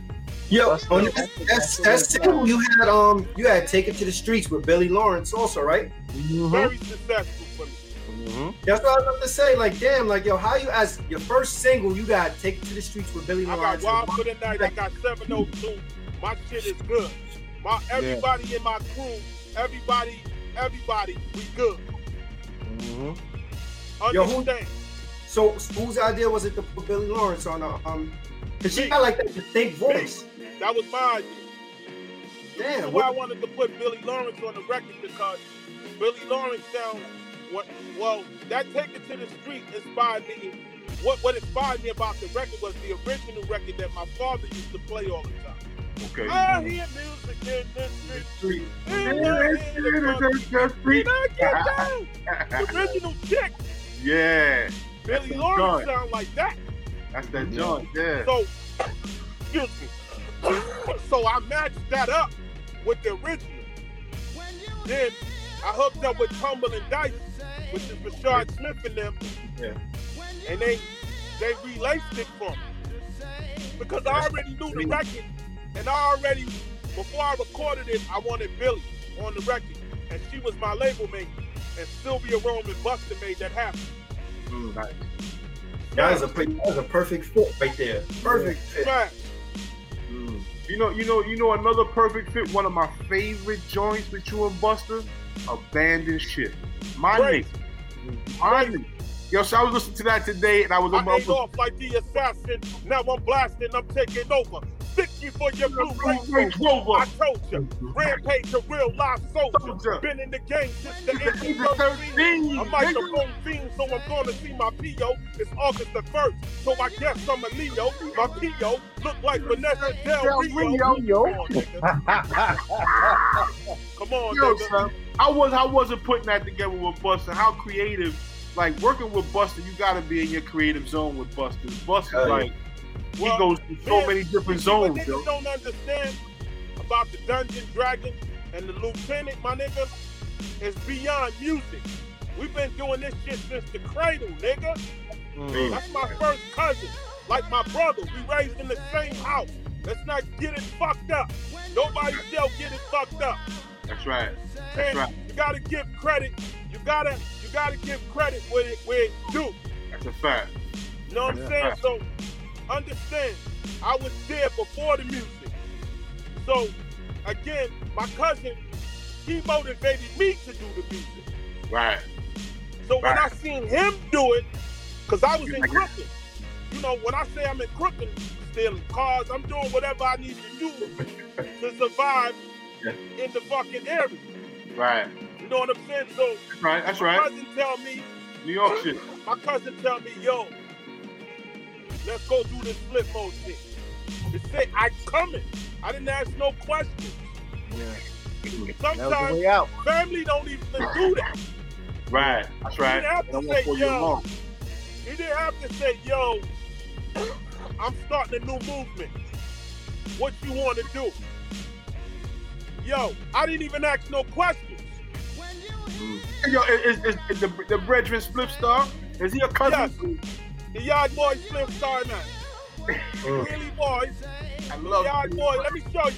Speaker 1: Yo,
Speaker 2: Busta-
Speaker 1: on that, that's that's single. You had um, you had "Take It to the Streets" with Billy Lawrence, also, right?
Speaker 2: Mhm.
Speaker 4: Very successful for me.
Speaker 2: Mhm.
Speaker 1: That's what I was about to say. Like, damn, like, yo, how you as your first single, you got "Take It to the Streets" with Billy Lawrence.
Speaker 4: I got Wild for the Night. I got 702. My shit is good. My everybody in my crew, everybody, everybody, we good.
Speaker 2: Mhm.
Speaker 1: Yo, who-
Speaker 4: Understand?
Speaker 1: So, whose idea was it to put Billy Lawrence on? A, um, cause she got like that distinct voice.
Speaker 4: That was my idea.
Speaker 1: Damn,
Speaker 4: That's why I wanted to put Billy Lawrence on the record because Billy Lawrence sounds what well that take it to the street inspired me. What what inspired me about the record was the original record that my father used to play all the time.
Speaker 3: Okay.
Speaker 4: I hear music in the street.
Speaker 3: Street.
Speaker 4: in the street, Can I get down? The original chick,
Speaker 3: Yeah,
Speaker 4: Billy
Speaker 3: the
Speaker 4: Lawrence
Speaker 3: joint.
Speaker 4: sound like that.
Speaker 3: that's that
Speaker 2: Yeah.
Speaker 3: joint. Yeah.
Speaker 4: So, excuse me. So I matched that up with the original. Then I hooked up with Tumbling Dice, which is Rashard Smith and them.
Speaker 3: Yeah.
Speaker 4: And they they relaced it for me. Because I already knew the record. And I already, before I recorded it, I wanted Billy on the record. And she was my label mate. And Sylvia Roman Busta made that happen.
Speaker 1: Mm,
Speaker 3: Nice.
Speaker 1: that was a that was a perfect fit right there. Perfect fit.
Speaker 4: Smash.
Speaker 1: Mm.
Speaker 3: You know, you know, you know another perfect fit. One of my favorite joints with you and Busta, Abandon Ship. My
Speaker 4: Great.
Speaker 3: nigga. My nigga. Yo, so I was listening to that today, and I was on my
Speaker 4: I ate off like the assassin. Now I'm blasting, I'm taking over. Stick you for your blue
Speaker 3: Range
Speaker 4: range.
Speaker 3: Rover.
Speaker 4: I told you, rampage a real life soldier.
Speaker 3: Soldier.
Speaker 4: Been in the game since the
Speaker 3: Since the
Speaker 4: age
Speaker 3: age
Speaker 4: of
Speaker 3: of
Speaker 4: 13.
Speaker 3: 13,
Speaker 4: A microphone fiend, so I'm gonna see my PO. It's August the 1st, so I guess I'm a Leo. My PO look like Vanessa Del
Speaker 3: Del
Speaker 4: Rio.
Speaker 3: Rio.
Speaker 4: Come on, nigga. Come on,
Speaker 3: Yo,
Speaker 4: nigga.
Speaker 3: son, I was I wasn't putting that together with Busta. How creative, like working with Busta, you gotta be in your creative zone with Busta. Busta's
Speaker 1: Hell yeah.
Speaker 3: like he goes through so
Speaker 4: man,
Speaker 3: many different
Speaker 4: You see what
Speaker 3: zones,
Speaker 4: niggas don't understand about the Dungeon Dragon and the Lieutenant, my nigga, is beyond music. We've been doing this shit since the cradle, nigga.
Speaker 2: Mhm.
Speaker 4: That's my first cousin, like my brother. We raised in the same house. Let's not get it fucked up. Nobody shall get it fucked up.
Speaker 3: That's right. That's
Speaker 4: And
Speaker 3: right.
Speaker 4: you gotta give credit. You gotta, you gotta give credit where it, where it due.
Speaker 3: That's a fact.
Speaker 4: You know what I'm saying? So understand, I was there before the music. So again, my cousin, he motivated me to do the music.
Speaker 3: Right.
Speaker 4: So when I seen him do it, because I was in? Crooklyn. You know, when I say I'm in Crooklyn, stealing cars, I'm doing whatever I need to do to survive in the fucking area.
Speaker 3: Right.
Speaker 4: You know what I'm saying? So
Speaker 3: That's right. That's
Speaker 4: my
Speaker 3: right.
Speaker 4: cousin tell me,
Speaker 3: New York shit.
Speaker 4: my cousin tell me, yo, let's go do this flip mode thing. They say I coming. I didn't ask no questions.
Speaker 2: Yeah. That was the
Speaker 4: Sometimes
Speaker 2: out.
Speaker 4: family don't even do that.
Speaker 3: Right. That's right.
Speaker 4: You didn't have to say,
Speaker 3: want for you
Speaker 4: yo.
Speaker 3: alone.
Speaker 4: He didn't have to say, yo, I'm starting a new movement. What you want to do? Yo, I didn't even ask no questions.
Speaker 3: Yo, is, is, is the the Brethren Spliff Star? Is he a cousin?
Speaker 4: Yes. The Yard Boy Spliff Star man.
Speaker 1: Mm.
Speaker 4: Really boys.
Speaker 3: I love
Speaker 4: Yard Boy, let me show you.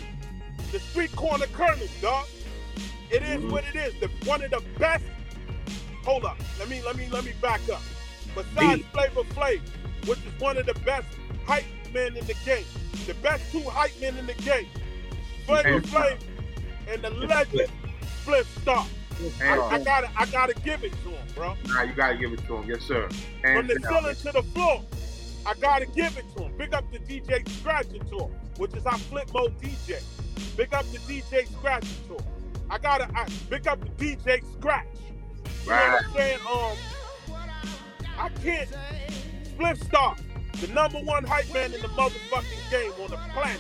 Speaker 4: The street corner colonel, dog. It is
Speaker 1: Mhm.
Speaker 4: what it is. The one of the best. Hold up. Let me let me let me back up. Besides Flavor Flav, which is one of the best hype men in the game. The best two hype men in the game. Flavor
Speaker 3: Okay.
Speaker 4: Flav and the legend Spliff Star. I, I gotta I gotta give it to him, bro.
Speaker 3: Nah, you gotta give it to him. Yes, sir.
Speaker 4: From
Speaker 3: And
Speaker 4: the ceiling to the floor. I gotta give it to him. Big up the DJ Scratching to him, which is our flip mode DJ. Big up the DJ Scratching to him. I gotta I, big up the DJ Scratch. You know what I'm saying? Um, I can't. Spliff Star, the number one hype man in the motherfucking game on the planet.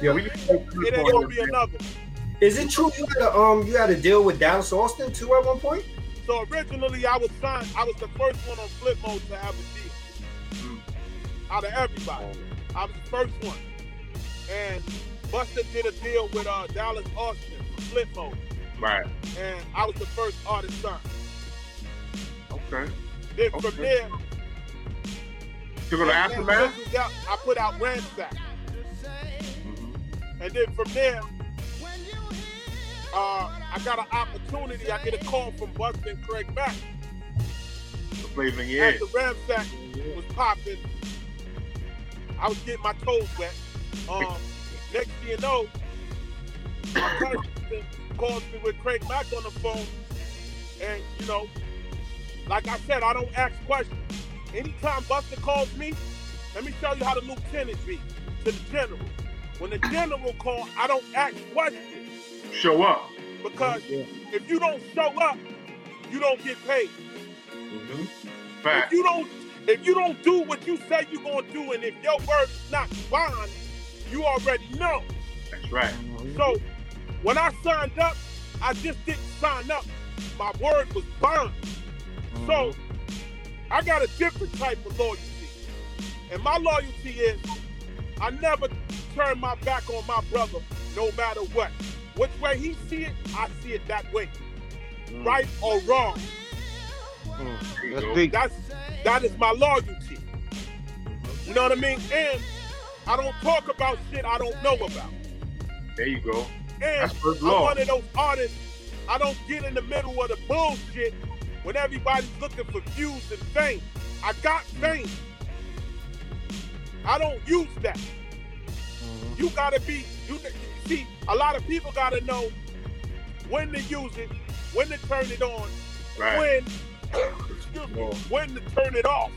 Speaker 3: yeah, we
Speaker 4: It ain't gonna be another.
Speaker 1: Is it true you had a um you had a deal with Dallas Austin too at one point?
Speaker 4: So originally, I was signed. I was the first one on flip mode to have a deal.
Speaker 3: Mm.
Speaker 4: Out of everybody, I was the first one. And Busta did a deal with uh, Dallas Austin for flip mode,
Speaker 3: Right.
Speaker 4: and I was the first artist signed.
Speaker 3: Okay.
Speaker 4: Then from
Speaker 3: Okay.
Speaker 4: there,
Speaker 3: To go to Aftermath?
Speaker 4: this was out- I put out Ransack,
Speaker 3: Mhm.
Speaker 4: and then from there, uh, I got an opportunity. I get a call from Busta and Craig Mack.
Speaker 3: The flavor in your head.
Speaker 4: After Ramsack was popping, I was getting my toes wet. Um, next thing you know, my cousin calls me with Craig Mack on the phone, and you know, like I said, I don't ask questions. Anytime Busta calls me, let me tell you how the lieutenant be to the general. When the general call, I don't ask questions
Speaker 3: Show up.
Speaker 4: because if you don't show up, you don't get paid.
Speaker 1: Mm-hmm.
Speaker 3: Fact.
Speaker 4: If you don't, if you don't do what you say you're gonna do, and if your word is not bond, you already know.
Speaker 3: That's right.
Speaker 4: So when I signed up, I just didn't sign up. My word was bond. So I got a different type of loyalty, and my loyalty is I never turn my back on my brother, no matter what. Which way he see it, I see it that way,
Speaker 3: Mm.
Speaker 4: right or wrong.
Speaker 3: You
Speaker 2: That's big.
Speaker 4: That's that is my loyalty. You know what I mean? And I don't talk about shit I don't know about.
Speaker 3: There you go.
Speaker 4: And
Speaker 3: That's first
Speaker 4: I'm one of those artists. I don't get in the middle of the bullshit when everybody's looking for views and fame. I got mm. fame. I don't use that. Mm-hmm. You gotta be. You see, a lot of people gotta know when to use it, when to turn it on,
Speaker 3: Right.
Speaker 4: when excuse me,
Speaker 3: Whoa.
Speaker 4: when to turn it off.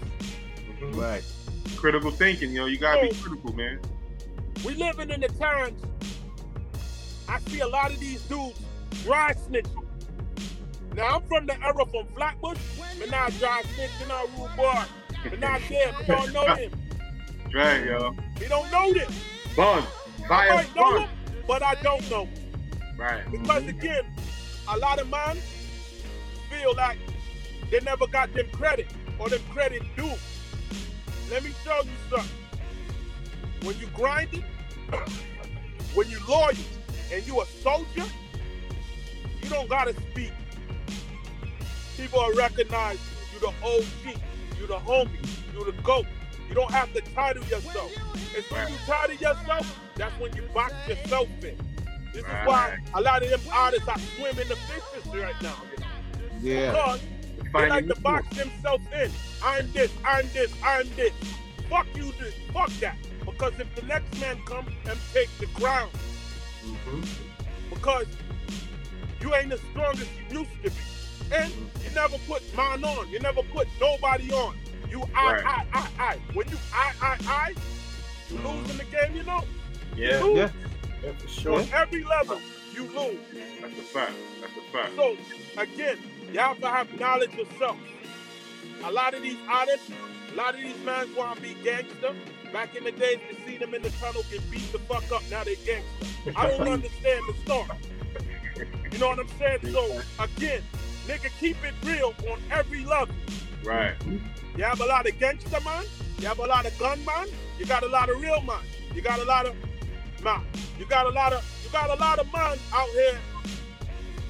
Speaker 3: Mhm.
Speaker 2: Right.
Speaker 3: Critical thinking, yo. You gotta be critical, man.
Speaker 4: We living in the times. I see a lot of these dudes dry snitching. Now I'm from the era from Flatbush, but now dry snitching on Rude Boy. But not them. We don't know them.
Speaker 3: That's right, yo.
Speaker 4: We don't know them.
Speaker 3: Bun.
Speaker 4: I
Speaker 3: Fire
Speaker 4: might know
Speaker 3: bun.
Speaker 4: But I don't know.
Speaker 3: Right.
Speaker 4: Because again, a lot of men feel like they never got them credit or them credit due. Let me show you something. When you grind it, when you loyal and you a soldier, you don't gotta speak. People will recognize you the OG, you the homie, you the GOAT. You don't have to title yourself. It's when you title yourself, that's when you box yourself in. This is why a lot of them artists are swimming in the fishes right now. You know?
Speaker 2: Yeah.
Speaker 4: Because they like to box themselves in. I'm this, I'm this, I'm this. Fuck you, this, fuck that. Because if the next man come and take the ground,
Speaker 1: Mm-hmm.
Speaker 4: because you ain't as strong as you used to be. And you never put mine on. You never put nobody on. You I,
Speaker 3: Right.
Speaker 4: I, I, I. When you I, I, I, you lose in the game, you know?
Speaker 1: Yeah,
Speaker 4: You lose.
Speaker 2: Yeah.
Speaker 1: yeah, for sure.
Speaker 4: On every level, you lose.
Speaker 3: That's a fact. That's a fact.
Speaker 4: So again, you have to have knowledge of self. A lot of these artists, a lot of these men want to be gangster. Back in the days, you see them in the tunnel get beat the fuck up. Now they gangster. I don't understand the story. You know what I'm saying? So again, nigga, keep it real on every level.
Speaker 3: Right.
Speaker 4: You have a lot of gangster man. You have a lot of gun man. You got a lot of real man. You got a lot of man. You got a lot of you got a lot of man out here.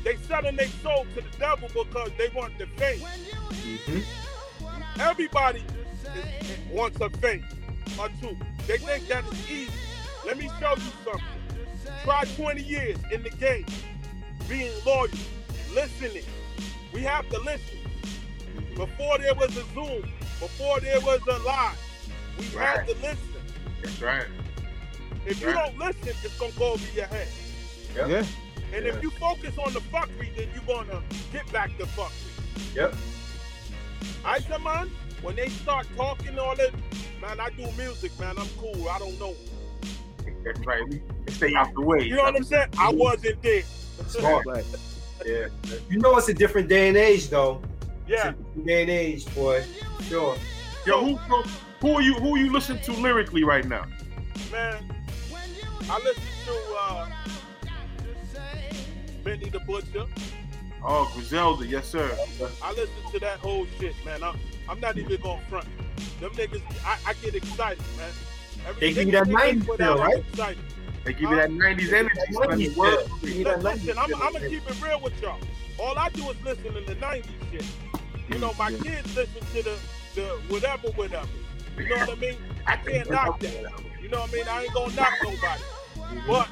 Speaker 4: They selling their soul to the devil because they want the fame.
Speaker 1: Mm-hmm.
Speaker 4: Everybody is, wants a fame or two. They think that is easy. Let me show you something. Try 20 years in the game, being loyal, listening. We have to listen. Before there was a Zoom, before there was a live, we
Speaker 3: Right.
Speaker 4: had to listen.
Speaker 3: That's right.
Speaker 4: If you
Speaker 3: Right.
Speaker 4: don't listen, it's gonna go over your head.
Speaker 2: Yeah.
Speaker 4: And
Speaker 1: Yeah.
Speaker 4: if you focus on the fuckery, then you're gonna get back the fuckery.
Speaker 1: Yep.
Speaker 4: I said, man, when they start talking all that, man, I do music, man. I'm cool. I don't know.
Speaker 3: That's right. We stay out the way.
Speaker 4: You know what I'm saying? I wasn't there.
Speaker 1: Smart.
Speaker 2: Right.
Speaker 1: Yeah. You know it's a different day and age though.
Speaker 4: Yeah.
Speaker 1: It's day and age, boy. Sure.
Speaker 3: Yo, who, who are you? Who you listen to lyrically right now?
Speaker 4: Man, I listen to uh, Benny the Butcher.
Speaker 3: Oh, Griselda, yes sir.
Speaker 4: I listen to that whole shit, man. I'm, I'm not even going front. Them niggas, I, I get excited, man. Every
Speaker 1: They give you that 90s
Speaker 4: put
Speaker 1: feel, right?
Speaker 4: excited.
Speaker 3: They give you that '90s energy.
Speaker 1: That
Speaker 3: son.
Speaker 1: 90s
Speaker 3: The
Speaker 1: feel.
Speaker 3: word-
Speaker 1: Give you that
Speaker 4: Listen, I'm. I'm gonna keep it real with y'all. All I do is listen to the '90s shit. You know, my kids listen to the the whatever, whatever. You know what I mean? I can't knock that. You know what I mean? I ain't gonna knock nobody. But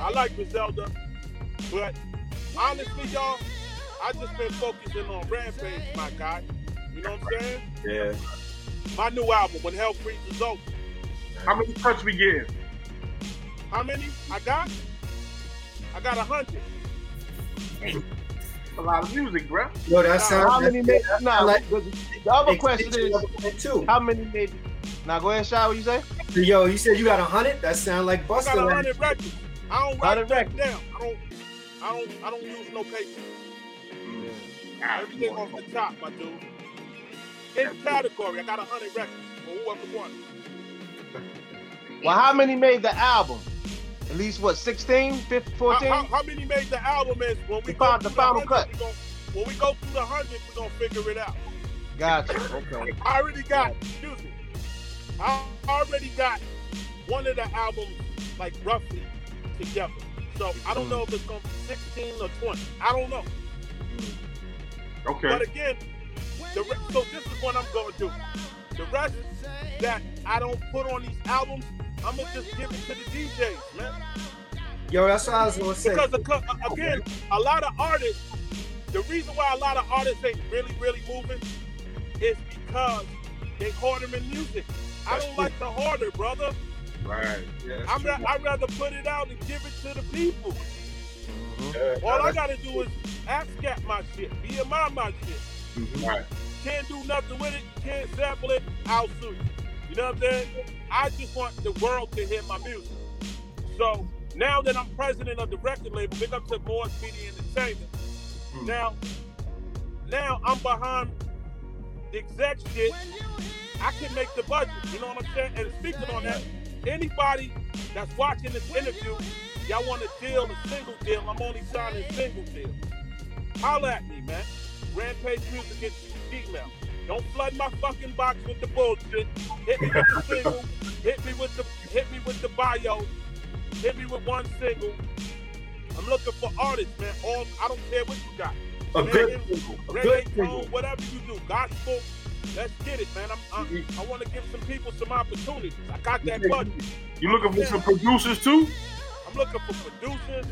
Speaker 4: I like Griselda. But honestly, y'all, I just been focusing on Rampage, my guy. You know what I'm saying?
Speaker 1: Yeah.
Speaker 4: My new album, When Hell Freezes Over.
Speaker 3: How many cuts we getting?
Speaker 4: How many I got? I got a hundred.
Speaker 3: A lot of music, bro.
Speaker 1: Yo, that sounds
Speaker 2: How many made? Nah,
Speaker 1: like-
Speaker 2: the, the other question is
Speaker 1: too.
Speaker 2: how many made? Now go ahead, Shy. What you say?
Speaker 1: Yo, you said you got a hundred? That sound like
Speaker 4: I got a hundred records. I don't write
Speaker 2: 100 records.
Speaker 4: down. I don't. I don't. I don't use no paper. Everything off the top, my dude. In category, I got a hundred records for whoever wants.
Speaker 2: Well, how many made the album? At least what? 16, 15,
Speaker 4: How,
Speaker 2: 14?
Speaker 4: how, how many made the album is when we
Speaker 2: The
Speaker 4: go
Speaker 2: fin-
Speaker 4: through
Speaker 2: the final
Speaker 4: 100,
Speaker 2: cut.
Speaker 4: we gon- when we go through the hundred, we're gonna figure it out.
Speaker 2: Gotcha. Okay.
Speaker 4: I already got, excuse me, I already got one of the albums like roughly together. So I don't know if it's gonna be 16 or 20. I don't know.
Speaker 3: Okay.
Speaker 4: But again, the re- so this is what I'm gonna do. The rest that I don't put on these albums, I'm gonna just give it to the DJs, man.
Speaker 1: Yo, that's what I was gonna say.
Speaker 4: Because the co- uh, again, a lot of artists, the reason why a lot of artists ain't really, really moving is because they harder in music. I don't like the harder, brother.
Speaker 3: right.
Speaker 1: Yeah,
Speaker 4: I'm ra- I'd rather put it out and give it to the people.
Speaker 1: Yeah,
Speaker 4: All I gotta do is ask ASCAP my shit, BMI my shit.
Speaker 1: Mhm.
Speaker 3: Right.
Speaker 4: Can't do nothing with it, can't sample it, I'll sue you. You know what I'm saying? I just want the world to hear my music. So now that I'm president of the record label, big up to Morris Media Entertainment.
Speaker 1: Hmm.
Speaker 4: Now, now I'm behind the exec shit. I can make the budget. You know what I'm saying? And speaking on that, anybody that's watching this interview, y'all want a deal, a single deal, I'm only signing single deals. Holla at me, man. Rampage Music at Gmail. Don't flood my fucking box with the bullshit. Hit me with the single. Hit me with the hit me with the bio. Hit me with one single. I'm looking for artists, man. All I don't care what you got.
Speaker 1: A good
Speaker 4: Reggae,
Speaker 1: single. A good single.
Speaker 4: tone, whatever you do, gospel. Let's get it, man. I'm, I'm, I want to give some people some opportunities. I got that budget.
Speaker 3: You looking for some producers too?
Speaker 4: I'm looking for producers.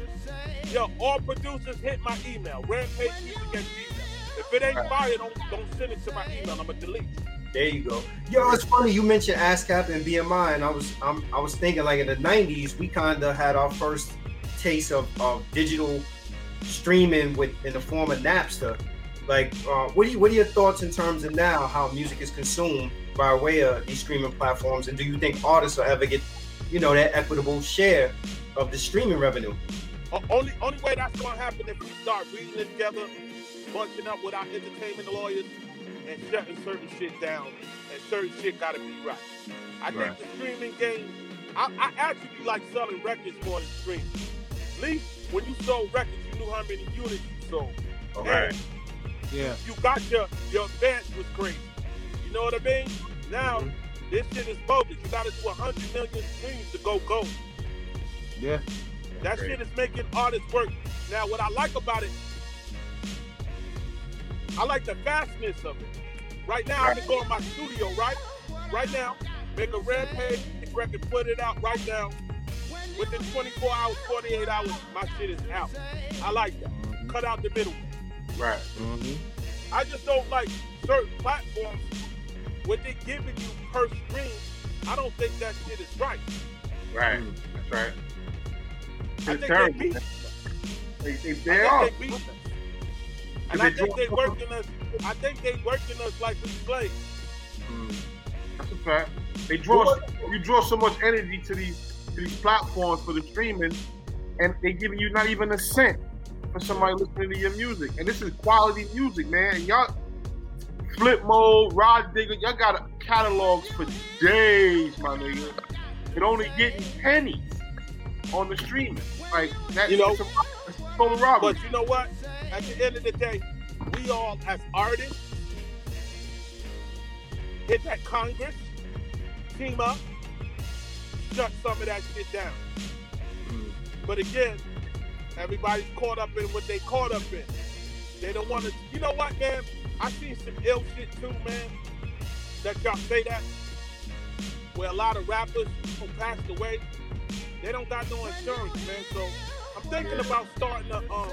Speaker 4: Yo, all producers hit my email. Rampage Music at Gmail. If it ain't fire, don't don't send it to my email. I'ma delete.
Speaker 1: There you go. Yo, it's funny you mentioned ASCAP and BMI, and I was I'm, I was thinking like in the '90s we kind of had our first taste of, of digital streaming with in the form of Napster. Like, uh, what do you what are your thoughts in terms of now how music is consumed by way of these streaming platforms, and do you think artists will ever get, you know, that equitable share of the streaming revenue?
Speaker 4: O- Only only way that's gonna happen if we start reading it together, bunching up with our entertainment lawyers, and shutting certain shit down. And certain shit gotta be right. I
Speaker 3: Right.
Speaker 4: think the streaming game. I, I actually like selling records more than streaming. At least when you sold records, you knew how many units you sold.
Speaker 3: Right.
Speaker 2: Yeah.
Speaker 4: you got your your advance was crazy. You know what I mean? Now
Speaker 1: Mhm.
Speaker 4: this shit is bogus. You got to do hundred million streams to go gold.
Speaker 2: Yeah.
Speaker 4: That
Speaker 3: Great.
Speaker 4: shit is making artists work. Now what I like about it, I like the fastness of it. Right now, I can go in my studio, right? Right now, make a rampage record, put it out right now. Within 24 hours, 48 hours, my shit is out. I like that. Cut out the middle.
Speaker 3: Right.
Speaker 2: Mm-hmm.
Speaker 4: I just don't like certain platforms what they giving you per stream. I don't think that shit is right.
Speaker 3: Right. That's right.
Speaker 4: I think
Speaker 3: terrible.
Speaker 4: they beat
Speaker 3: man. They, they,
Speaker 4: I
Speaker 3: they are.
Speaker 4: think they beat us. And I think
Speaker 3: draw-
Speaker 4: they working us. I think they working us like we slaves.
Speaker 3: Mm. That's a fact. They draw you draw so much energy to these to these platforms for the streaming, and they giving you not even a cent for somebody listening to your music. And this is quality music, man. And y'all, Flip Mode, Rah Digga, y'all got catalogs for days, my nigga. It only getting pennies on the streaming. Like that,
Speaker 4: You know-
Speaker 3: it's a, it's a robbery.
Speaker 4: But you know what? At the end of the day, we all as artists hit that Congress, team up, shut some of that shit down. Mm-hmm. But again, everybody's caught up in what they caught up in. They don't want to. You know what, man? I seen some ill shit too, man. That y'all say that, where a lot of rappers who passed away, they don't got no insurance, man. So thinking about starting a um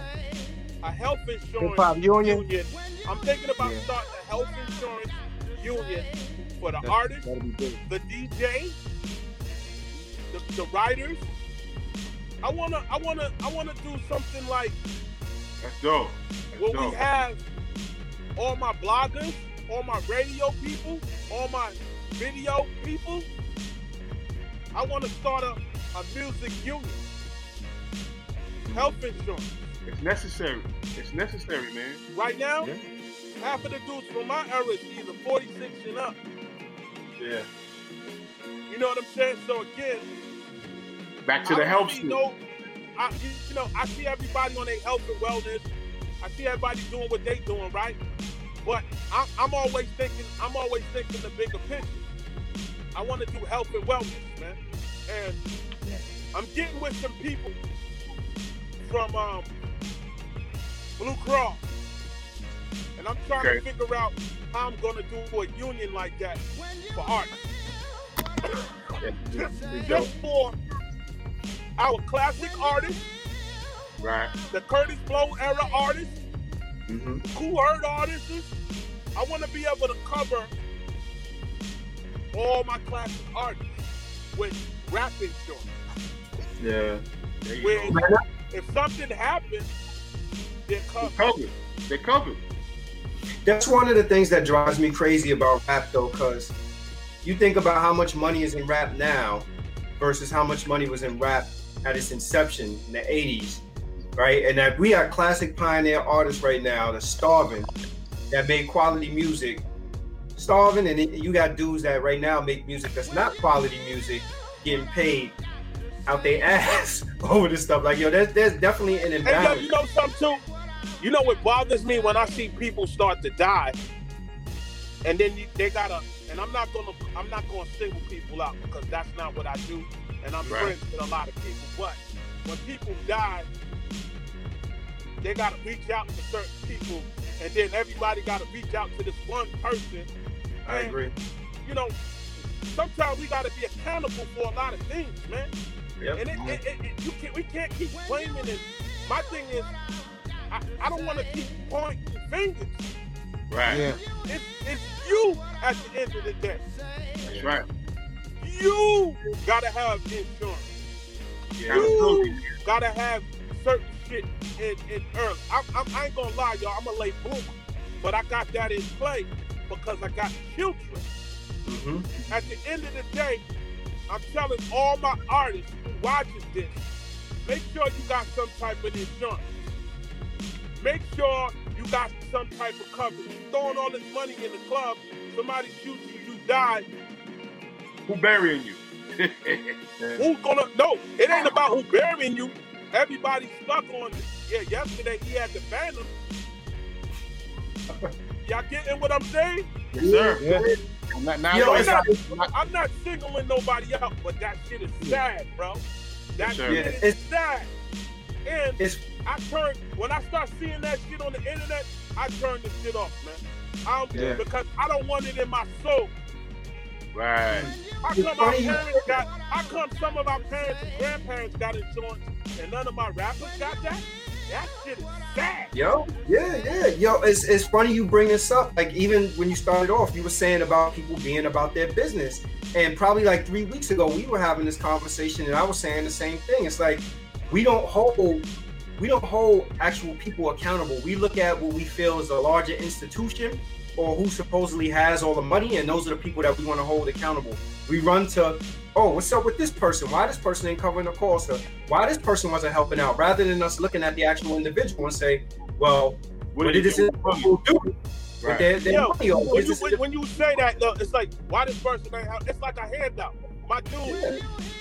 Speaker 4: a health insurance
Speaker 2: Union?
Speaker 4: union. I'm thinking about
Speaker 2: Yeah.
Speaker 4: starting a health insurance union for the
Speaker 2: That-
Speaker 4: artists,
Speaker 2: That'll be good.
Speaker 4: the DJ, the, the writers. I wanna, I wanna, I wanna do something like
Speaker 3: That's dope. That's
Speaker 4: what
Speaker 3: dope.
Speaker 4: we have. All my bloggers, all my radio people, all my video people. I want to start a, a music union, health insurance.
Speaker 3: It's necessary. It's necessary, man.
Speaker 4: Right now,
Speaker 1: Yeah.
Speaker 4: half of the dudes from my era is either 46 and up.
Speaker 1: Yeah.
Speaker 4: You know what I'm saying? So again,
Speaker 3: Back to the health
Speaker 4: see
Speaker 3: shit.
Speaker 4: no, I, you- you know, I see everybody on their health and wellness. I see everybody doing what they doing, right? But I, I'm always thinking, I'm always thinking the bigger picture. I want to do health and wellness, man. And I'm getting with some people from um, Blue Cross, and I'm trying
Speaker 3: Okay.
Speaker 4: to figure out how I'm gonna do a union like that for artists. Just for our classic artists,
Speaker 3: Right.
Speaker 4: the Kurtis Blow era artists,
Speaker 1: Mm-hmm.
Speaker 4: Kool Herc artists. I want to be able to cover all my classic artists with rap insurance.
Speaker 1: Yeah.
Speaker 3: There you
Speaker 4: Where if something happens, they're
Speaker 3: They
Speaker 4: covered.
Speaker 3: covered. They covered.
Speaker 1: That's one of the things that drives me crazy about rap, though, because you think about how much money is in rap now versus how much money was in rap at its inception in the 80s, right? And that we are classic pioneer artists right now that's starving, that made quality music, starving, and you got dudes that right now make music that's not quality music, getting paid out their ass over this stuff. Like, yo, there's, there's definitely an
Speaker 4: And yo,
Speaker 1: imbalance.
Speaker 4: you know something too? You know what bothers me when I see people start to die, and then you, they gotta. And I'm not gonna. I'm not gonna single people out because that's not what I do. And I'm
Speaker 3: Right.
Speaker 4: friends with a lot of people. But when people die, they gotta reach out to certain people, and then everybody gotta reach out to this one person.
Speaker 1: I
Speaker 4: And,
Speaker 1: agree.
Speaker 4: You know, sometimes we gotta be accountable for a lot of things, man.
Speaker 1: Yep.
Speaker 4: And it, it, it, it- you can't, we can't keep blaming it. My thing is, I, I don't want to keep pointing fingers.
Speaker 3: Right.
Speaker 2: Yeah.
Speaker 4: It's, it's you at the end of the day.
Speaker 3: That's right.
Speaker 4: You gotta have insurance.
Speaker 3: Yeah.
Speaker 4: You gotta have certain shit in, in early. I'm, I'm, I ain't gonna lie, y'all. I'm a late bloomer, but I got that in play because I got children.
Speaker 1: Mm-hmm.
Speaker 4: At the end of the day, I'm telling all my artists who watches this, make sure you got some type of insurance. Make sure you got some type of coverage. You throwing all this money in the club, somebody shoots you, you die.
Speaker 3: Who burying you?
Speaker 4: Who's gonna? No, it ain't about who burying you. Everybody's stuck on. It. Yeah, yesterday he had the Phantom. Y'all getting what I'm saying?
Speaker 3: yes, sir.
Speaker 2: Yeah.
Speaker 3: Not, not,
Speaker 1: Yo,
Speaker 4: I'm
Speaker 1: it's
Speaker 4: not,
Speaker 3: not-
Speaker 4: I'm not singling nobody out, but that shit is sad, bro. That
Speaker 3: Sure.
Speaker 4: shit
Speaker 1: Yeah,
Speaker 4: is
Speaker 1: it's-
Speaker 4: sad. And
Speaker 1: It's
Speaker 4: I turn when I start seeing that shit on the internet, I turn the shit off, man. I don't,
Speaker 2: Yeah.
Speaker 4: because I don't want it in my soul.
Speaker 3: Right.
Speaker 4: How come our parents got? How come some of our parents and grandparents got insurance and none of my rappers got that? That shit is sad.
Speaker 1: Yo, yeah, yeah, yo. It's it's funny you bring this up. Like even when you started off, you were saying about people being about their business, and probably like three weeks ago, we were having this conversation, and I was saying the same thing. It's like we don't hold we don't hold actual people accountable. We look at what we feel is a larger institution or who supposedly has all the money, and those are the people that we want to hold accountable. We run to, oh, what's up with this person? Why this person ain't covering the cost? Or why this person wasn't helping out? Rather than us looking at the actual individual and say, well, what,
Speaker 3: What
Speaker 1: did this
Speaker 3: do?
Speaker 1: individual do with
Speaker 3: Right.
Speaker 1: their, their
Speaker 4: Yo,
Speaker 1: money? Or
Speaker 4: when
Speaker 1: is
Speaker 4: you, when, when you say that, though, it's like why this person ain't help? It's like a handout. My dude,
Speaker 1: Yeah.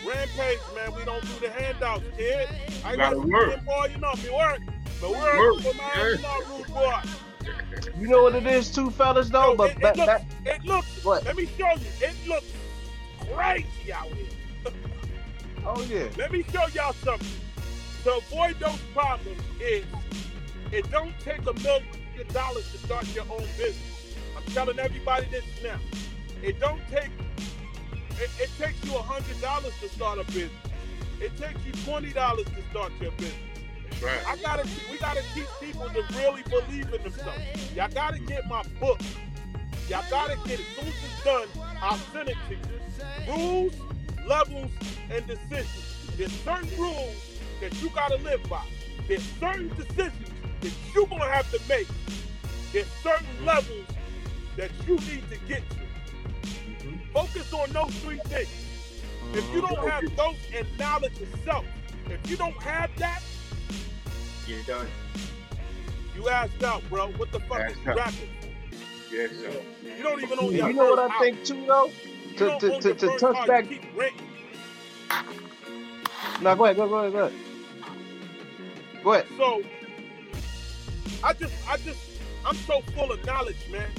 Speaker 4: rampage, man. We don't do the handouts, kid. I
Speaker 3: Gotta
Speaker 4: got
Speaker 3: work.
Speaker 4: boy, you know, me work, but work,
Speaker 3: Work,
Speaker 4: for my,
Speaker 3: yeah.
Speaker 4: you know, rude boy.
Speaker 2: You know what it is too, fellas, though?
Speaker 4: Yo,
Speaker 2: but
Speaker 4: it, it looks, it looks.
Speaker 2: What?
Speaker 4: Let me show you. It looks crazy out here.
Speaker 2: oh yeah.
Speaker 4: Let me show y'all something. To avoid those problems is it don't take a million dollars to start your own business. I'm telling everybody this now. It don't take it, it takes you a hundred dollars to start a business. It takes you twenty dollars to start your business.
Speaker 3: Right.
Speaker 4: I gotta we gotta teach people to really believe in themselves. Y'all gotta get my book. Y'all gotta get it. As soon as it's done, I'll send it to you. Rules, levels, and decisions. There's certain rules that you gotta live by. There's certain decisions that you're gonna have to make. There's certain levels that you need to get to. Focus on those three things. If you don't uh-huh. have those and knowledge yourself, if you don't have that,
Speaker 1: You're done.
Speaker 4: you asked out, bro. What the fuck is
Speaker 3: Asked out.
Speaker 4: rapping?
Speaker 3: Yes, sir.
Speaker 4: You don't even own
Speaker 2: You know what
Speaker 4: first
Speaker 2: I
Speaker 4: house.
Speaker 2: think too, though?
Speaker 4: You
Speaker 2: To
Speaker 4: don't
Speaker 2: to
Speaker 4: own
Speaker 2: to,
Speaker 4: your
Speaker 2: to
Speaker 4: first
Speaker 2: touch
Speaker 4: house,
Speaker 2: back.
Speaker 4: you keep renting.
Speaker 2: No, go ahead, go, go ahead, go ahead. Go ahead.
Speaker 4: So I just, I just, I'm so full of knowledge, man.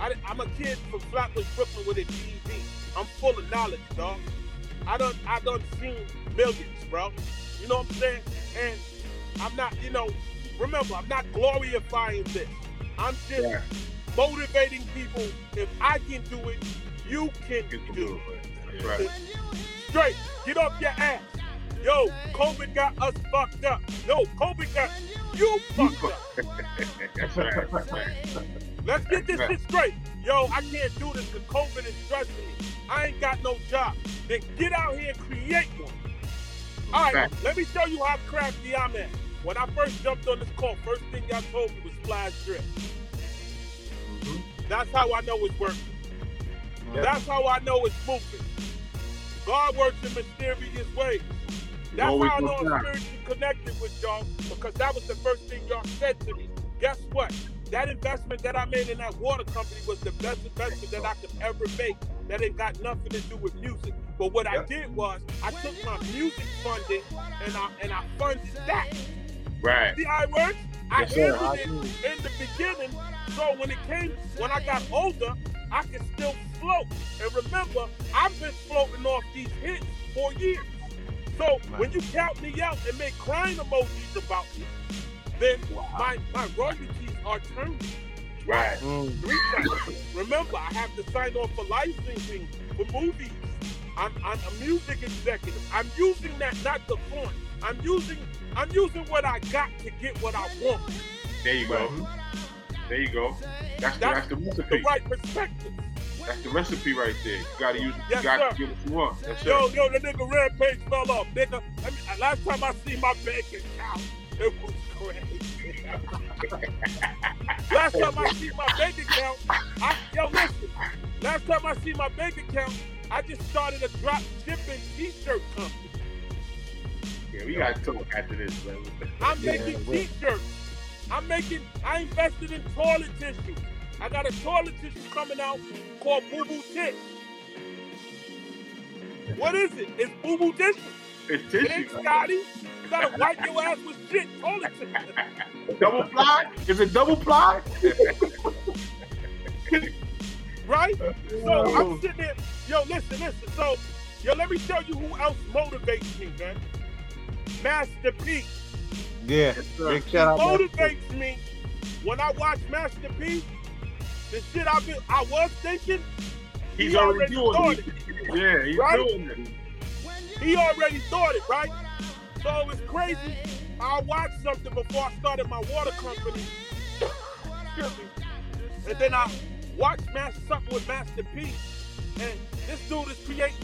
Speaker 4: I, am a kid from Flatbush, Brooklyn with a GED. I'm full of knowledge, dog. I done, I done seen millions, bro. You know what I'm saying? And I'm not, you know, remember, I'm not glorifying this. I'm just
Speaker 3: Yeah.
Speaker 4: motivating people. If I can do it, you can do it.
Speaker 3: right.
Speaker 4: Straight, get off your ass. Yo, COVID got us fucked up. No, COVID got you fucked up.
Speaker 3: That's right. That's right.
Speaker 4: Let's get this shit straight. Yo, I can't do this because COVID is stressing me. I ain't got no job. Then get out here and create one. All right, let me show you how crafty I'm at. When I first jumped on this call, first thing y'all told me was Splash Drip. That's how I know it's working.
Speaker 1: Yeah.
Speaker 4: That's how I know it's moving. God works in mysterious ways. That's how I know I'm spiritually connected with y'all because that was the first thing y'all said to me. Guess what? That investment that I made in that water company was the best investment that I could ever make. That ain't got nothing to do with music. But what I did was I took my music funding and I and I funded that.
Speaker 3: Right.
Speaker 4: See how it works? I
Speaker 3: Yes,
Speaker 4: handled it in the beginning, so when it came, when I got older, I could still float. And remember, I've been floating off these hits for years. So when you count me out and make crying emojis about me, then my, my royalties are turned
Speaker 3: Right.
Speaker 2: Mm.
Speaker 4: three times. Remember, I have to sign off for licensing for movies. I'm, I'm a music executive. I'm using that not the font. I'm using I'm using what I got to get what I want.
Speaker 3: There you go. There you go. That's the, that's the
Speaker 4: The
Speaker 3: recipe.
Speaker 4: right perspective.
Speaker 3: That's the recipe right there. You gotta use.
Speaker 4: Yes,
Speaker 3: you gotta
Speaker 4: sir.
Speaker 3: get what you want. That's
Speaker 4: Yo,
Speaker 3: it.
Speaker 4: yo, the nigga red rampage fell off, nigga. I mean, last time I see my bank account, it was crazy. Last time I see my bank account, I, yo, listen. Last time I see my bank account, I just started a drop shipping t-shirt company.
Speaker 3: Yeah, we gotta talk after this, man.
Speaker 4: I'm
Speaker 2: Yeah,
Speaker 4: making
Speaker 2: well-
Speaker 4: t-shirts. I'm making. I invested in toilet tissue. I got a toilet tissue coming out called Boo Boo Tissue. What is it? It's Boo Boo Tissue.
Speaker 3: It's tissue.
Speaker 4: Scotty. You gotta wipe your ass with shit. Toilet tissue.
Speaker 3: Double ply? Is it double ply?
Speaker 4: Right? So I'm oh. sitting there. Yo, listen, listen. So, yo, let me show you who else motivates me, man. Master P.
Speaker 2: Yeah. Big shout out. man.
Speaker 4: motivates me when I watch Master P. the shit I been I was thinking,
Speaker 3: He's
Speaker 4: He
Speaker 3: already,
Speaker 4: already
Speaker 3: doing it. Yeah, he's
Speaker 4: Right?
Speaker 3: doing it.
Speaker 4: he already thought it, right? So it's crazy. I watched something before I started my water company. Excuse me. And then I watched Master something with Master P. And this dude is creating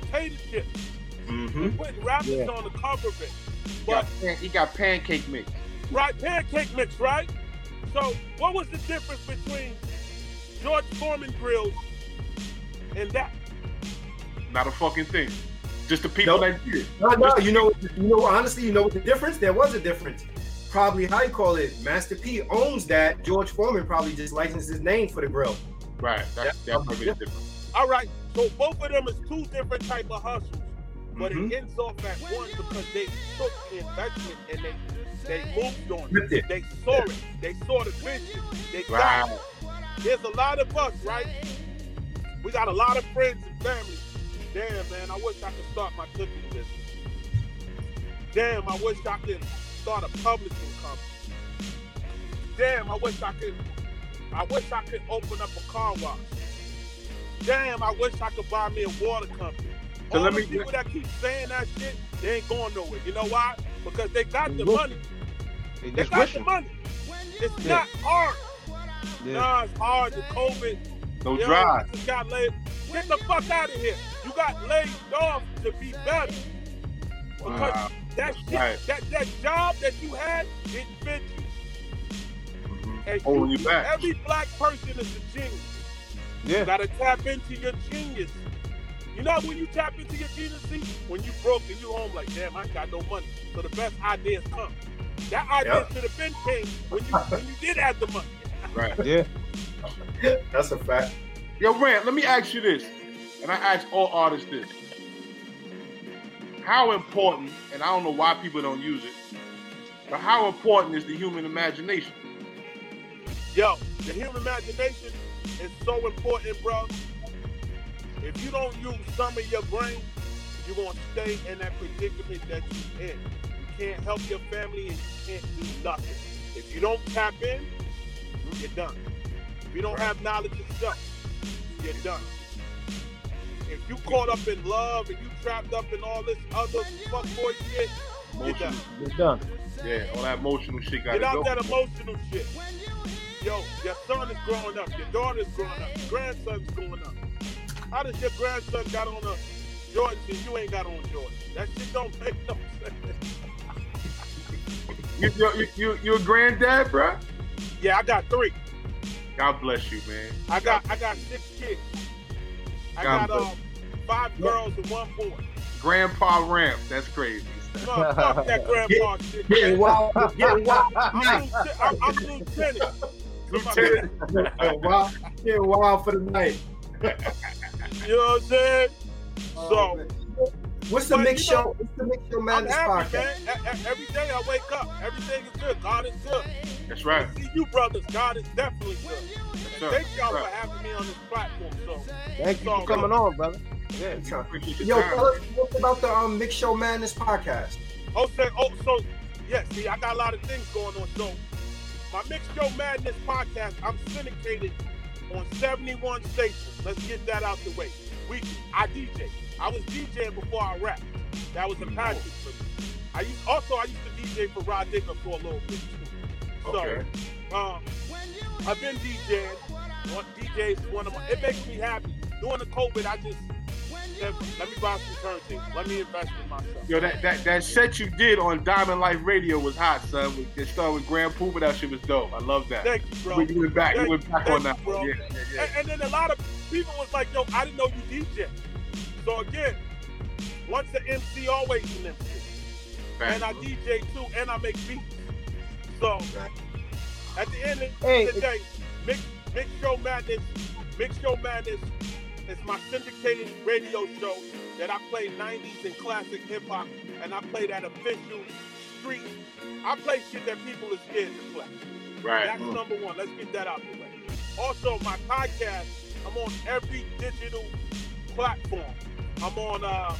Speaker 4: potato chips.
Speaker 1: Mm-hmm.
Speaker 4: Putting rappers
Speaker 2: Yeah.
Speaker 4: on the cover of it.
Speaker 3: He
Speaker 4: But
Speaker 3: got, pan- he got pancake mix.
Speaker 4: right, pancake mix, right? So what was the difference between George Foreman grills and that?
Speaker 3: Not a fucking thing. Just the people
Speaker 1: Nope.
Speaker 3: that did it.
Speaker 1: No, no, you know, you know, honestly, you know what the difference? There was a difference. Probably how you call it, Master P owns that. George Foreman probably just licensed his name for the grill.
Speaker 3: Right. That's,
Speaker 1: Yeah.
Speaker 3: that's probably the difference.
Speaker 4: All right, so both of them is two different type of hustles, but
Speaker 1: Mhm.
Speaker 4: it ends off at one because they took the investment and they they moved on
Speaker 1: Flipped
Speaker 4: it.
Speaker 1: it.
Speaker 4: They saw it. They saw the vision. They got
Speaker 3: Right.
Speaker 4: it. There's a lot of us, right? We got a lot of friends and family. Damn, man, I wish I could start my cooking business. Damn, I wish I could start a publishing company. Damn, I wish I could. I wish I could open up a car wash. Damn, I wish I could buy me a water company.
Speaker 3: So
Speaker 4: All
Speaker 3: let
Speaker 4: the
Speaker 3: me-
Speaker 4: people that keep saying that shit, they ain't going nowhere. You know why? Because they got the money.
Speaker 2: They
Speaker 4: They got
Speaker 2: wishing.
Speaker 4: the money. It's
Speaker 2: Yeah.
Speaker 4: not hard.
Speaker 2: Yeah.
Speaker 4: Nah, it's hard. The COVID.
Speaker 3: No drive.
Speaker 4: got laid. Get the fuck out of here. You got laid off to be better. Because
Speaker 3: Wow.
Speaker 4: that shit,
Speaker 3: Right.
Speaker 4: that, that job that you had didn't fit you. And
Speaker 3: Holding you back.
Speaker 4: Every black person is a genius.
Speaker 2: Yeah.
Speaker 4: You gotta tap into your genius. You know when you tap into your genius, see, when you broke and you home like, damn, I got no money. So the best ideas come. That idea
Speaker 1: Yep.
Speaker 4: should have been came when you when you did have the money.
Speaker 3: Right.
Speaker 2: Yeah.
Speaker 1: That's a fact.
Speaker 3: Yo, Rand, let me ask you this, and I ask all artists this: How important, and I don't know why people don't use it, but how important is the human imagination?
Speaker 4: Yo, the human imagination is so important, bro. If you don't use some of your brain, you're gonna stay in that predicament that you're in. You can't help your family and you can't do nothing. If you don't tap in, you're done. If you don't have knowledge yourself, you're done. If you caught up in love and you trapped up in all this other fuckboy shit, you're done.
Speaker 3: Emotional,
Speaker 2: You're done.
Speaker 3: yeah, all that emotional shit got to
Speaker 4: Get out
Speaker 3: go.
Speaker 4: that emotional shit. Yo, your son is growing up, your daughter's growing up, your grandson's growing up. How does your grandson got on a Jordan and you ain't got on Jordan? That shit don't make no sense.
Speaker 3: You, you, you, you, you a granddad, bro?
Speaker 4: Yeah, I got three.
Speaker 3: God bless you, man.
Speaker 4: I got I got six kids. I got um, five girls and one boy.
Speaker 3: Grandpa Ramp, that's crazy.
Speaker 4: No, fuck that grandpa shit.
Speaker 1: Getting
Speaker 4: man.
Speaker 1: wild, getting wild,
Speaker 4: I'm, I'm, I'm lieutenant.
Speaker 3: Lieutenant,
Speaker 1: getting wild, getting wild for the night.
Speaker 4: You know what I'm saying?
Speaker 1: Oh, man. What's the
Speaker 4: But
Speaker 1: mix
Speaker 4: you know,
Speaker 1: show? What's the mix show madness
Speaker 4: happy,
Speaker 1: podcast?
Speaker 4: man. Every day I wake up, everything is good. God is good.
Speaker 3: that's right.
Speaker 4: See you brothers, God is definitely good.
Speaker 3: Yes,
Speaker 4: And
Speaker 3: sir.
Speaker 4: thank y'all
Speaker 3: Right.
Speaker 4: for having me on this platform. So
Speaker 2: Thank you for coming on, brother. Yeah.
Speaker 3: Appreciate your
Speaker 1: Yo, tell us what's about the um, Mix Show Madness podcast.
Speaker 4: Oh, say, oh, so, yeah, see, I got a lot of things going on. So, my Mix Show Madness podcast, I'm syndicated on 71 stations. Let's get that out the way. We, I DJ. I was DJing before I rapped. That was a passion for me. I used, also, I used to DJ for Rah Digga for a little bit, too. So,
Speaker 3: Okay.
Speaker 4: um, I've been DJing. One DJs is one of my, it makes me happy. During the COVID, I just let me buy some turntables. Let me invest in myself.
Speaker 3: Yo, that, that, that set you did on Diamond Life Radio was hot, son. We it started with Grand Puba. That shit was dope. I love that.
Speaker 4: Thank you, bro.
Speaker 3: We- you went back. You
Speaker 4: Thank-
Speaker 3: went back on that
Speaker 4: bro.
Speaker 3: Yeah, yeah, yeah.
Speaker 4: And, and then a lot of people was like, yo, I didn't know you DJ. So again, once the MC, always an MC. And I DJ too, and I make beats. So at the end of
Speaker 2: Hey,
Speaker 4: the day, Mix, Mix Show Madness, Mix Show Madness is my syndicated radio show that I play 90s and classic hip hop, and I play that official street. I play shit that people are scared to play.
Speaker 3: right.
Speaker 4: That's mm. number one. Let's get that out of the way. Also, my podcast, I'm on every digital platform. I'm on uh,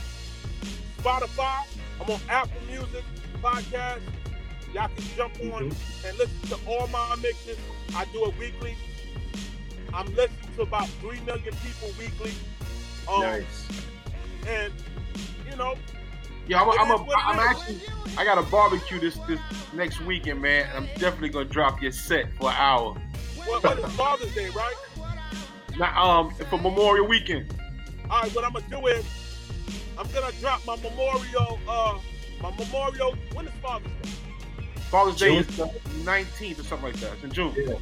Speaker 4: Spotify. I'm on Apple Music podcast. Y'all can jump on and listen to all my mixes. I do it weekly. I'm listening to about three million people weekly. Um,
Speaker 1: Nice.
Speaker 4: And you know,
Speaker 3: Yeah, I'm, I'm, a, I'm actually. I got a barbecue this this next weekend, man. I'm definitely gonna drop your set for an hour.
Speaker 4: what, what is Father's Day, right?
Speaker 3: Now, um, for Memorial Weekend.
Speaker 4: All right, what I'm gonna do is I'm gonna drop my memorial. Uh, my memorial. When is Father's Day?
Speaker 3: Father's Day is the 19th or something like that. It's in June.
Speaker 1: Yeah.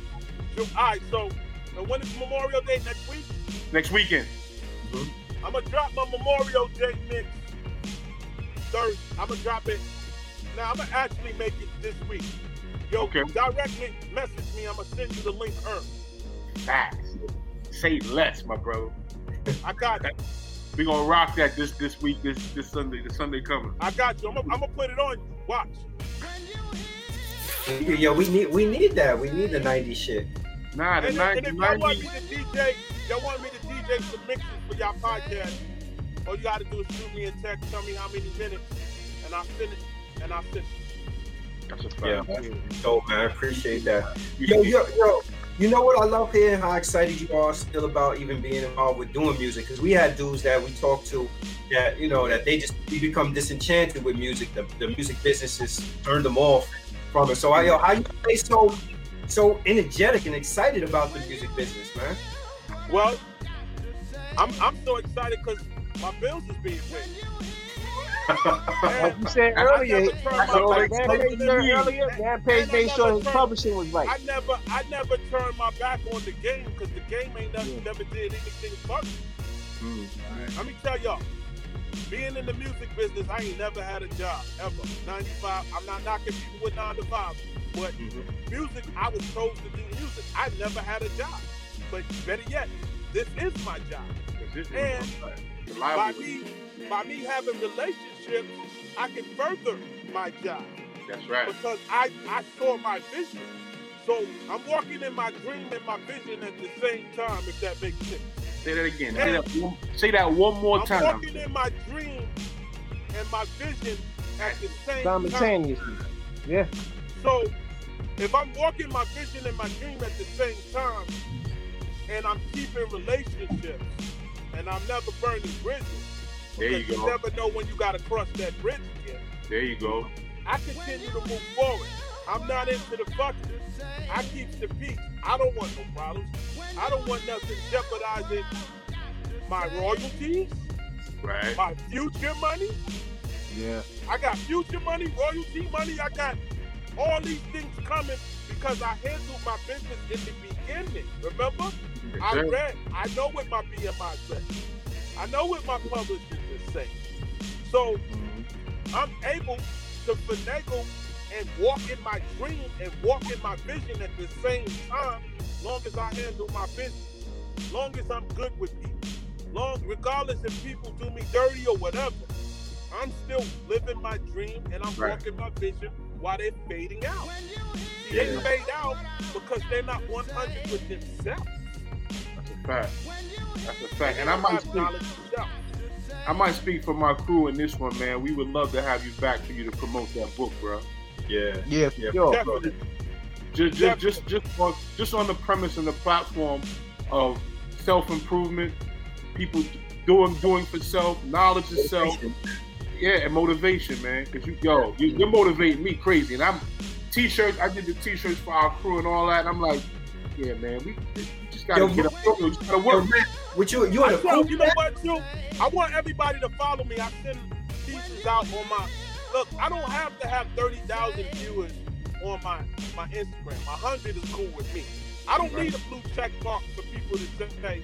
Speaker 4: June. All right, so and when is Memorial Day next week?
Speaker 3: Next weekend.
Speaker 4: I'm gonna drop my Memorial Day mix Thursday. I'm gonna drop it. Now I'm gonna actually make it this week. Yo,
Speaker 3: Okay.
Speaker 4: direct me, message me. I'm gonna send you the link. Earn.
Speaker 3: Facts. Say less, my bro.
Speaker 4: I got you.
Speaker 3: We gonna rock that this this week, this this Sunday, the Sunday coming.
Speaker 4: I got you. I'm gonna, put it on you. Watch.
Speaker 1: Yo, we need we need that. We need the 90s shit.
Speaker 3: Nah, the
Speaker 4: And,
Speaker 3: 90,
Speaker 4: and if y'all want
Speaker 3: 90
Speaker 4: me to DJ, y'all want me to DJ some mixes for y'all podcast, all you gotta do is shoot me a text, tell me how many minutes, and I'll send it. And I'll send it.
Speaker 3: That's a
Speaker 1: Yeah.
Speaker 3: fact.
Speaker 1: Dope, man. I appreciate that. Yo, yo, yo. You know what I love hearing how excited you are still about even being involved with doing music because we had dudes that we talked to that you know that they just they become disenchanted with music. The, the music business has turned them off from it. So I yo, how you stay so so energetic and excited about the music business, man?
Speaker 4: Well, I'm I'm so excited because my bills is being paid.
Speaker 2: Like you said
Speaker 4: I
Speaker 2: earlier,
Speaker 4: never turned my back
Speaker 2: man
Speaker 4: on
Speaker 2: Page
Speaker 4: the
Speaker 2: said
Speaker 4: game.
Speaker 2: earlier, man made sure his publishing was right.
Speaker 4: I never I never turned my back on the game because the game ain't never,
Speaker 2: Yeah.
Speaker 4: never did anything for me.
Speaker 1: Mm.
Speaker 4: Let me tell y'all, being in the music business, I ain't never had a job ever. 95, I'm not knocking people with nine to five, but
Speaker 1: Mhm.
Speaker 4: music, I was told to do music. I never had a job. But better yet, this is my job.
Speaker 3: This is
Speaker 4: And By me, by me having relationships, I can further my job
Speaker 3: That's right.
Speaker 4: because I, I saw my vision. So I'm walking in my dream and my vision at the same time, if that makes sense.
Speaker 3: Say that again. Say that one, say that one more
Speaker 4: I'm
Speaker 3: time.
Speaker 4: walking in my dream and my vision at the same time.
Speaker 2: Simultaneously. Yeah.
Speaker 4: So if I'm walking my vision and my dream at the same time, and I'm keeping relationships, and I'm never burning bridges,
Speaker 3: There you
Speaker 4: because
Speaker 3: go.
Speaker 4: never know when you gotta cross that bridge again.
Speaker 3: There you go.
Speaker 4: I continue to move forward. I'm not into the fucking. I keep the peace. I don't want no problems. I don't want nothing jeopardizing my royalties,
Speaker 3: Right.
Speaker 4: my future money.
Speaker 2: Yeah.
Speaker 4: I got future money, royalty money. I got all these things coming because I handled my business in the beginning. Remember? I read. I know what my BMI says. I know what my publishers is saying. So I'm able to finagle and walk in my dream and walk in my vision at the same time, long as I handle my business, long as I'm good with people, long regardless if people do me dirty or whatever. I'm still living my dream and I'm
Speaker 3: Right.
Speaker 4: walking my vision while they're fading out. They
Speaker 1: Yeah.
Speaker 4: fade out because they're not 100 with themselves.
Speaker 3: That's a fact. That's a fact. And I
Speaker 4: don't
Speaker 3: might
Speaker 4: have
Speaker 3: speak.
Speaker 4: knowledge themselves.
Speaker 3: I might speak for my crew in this one, man. We would love to have you back for you to promote that book, bro.
Speaker 1: Yeah.
Speaker 2: Yeah, for
Speaker 1: Yeah.
Speaker 2: sure.
Speaker 4: Definitely.
Speaker 3: Just, just, just, just on, just on the premise and the platform of self improvement, people doing, doing for self, knowledge of self, yeah, and motivation, man. Cause you, yo, you, you're motivating me crazy, and I'm t-shirts. I did the t-shirts for our crew and all that, and I'm like, yeah, man, we, we just gotta
Speaker 1: Yo,
Speaker 3: get up, we just gotta
Speaker 1: Yo,
Speaker 3: work.
Speaker 1: man, with you, you in
Speaker 4: I
Speaker 1: a
Speaker 4: tell, you know what, too? I want everybody to follow me. I send pieces out on my look. I don't have to have thirty thousand viewers on my my Instagram. A hundred is cool with me. I don't
Speaker 3: Right.
Speaker 4: need a blue check mark for people to say,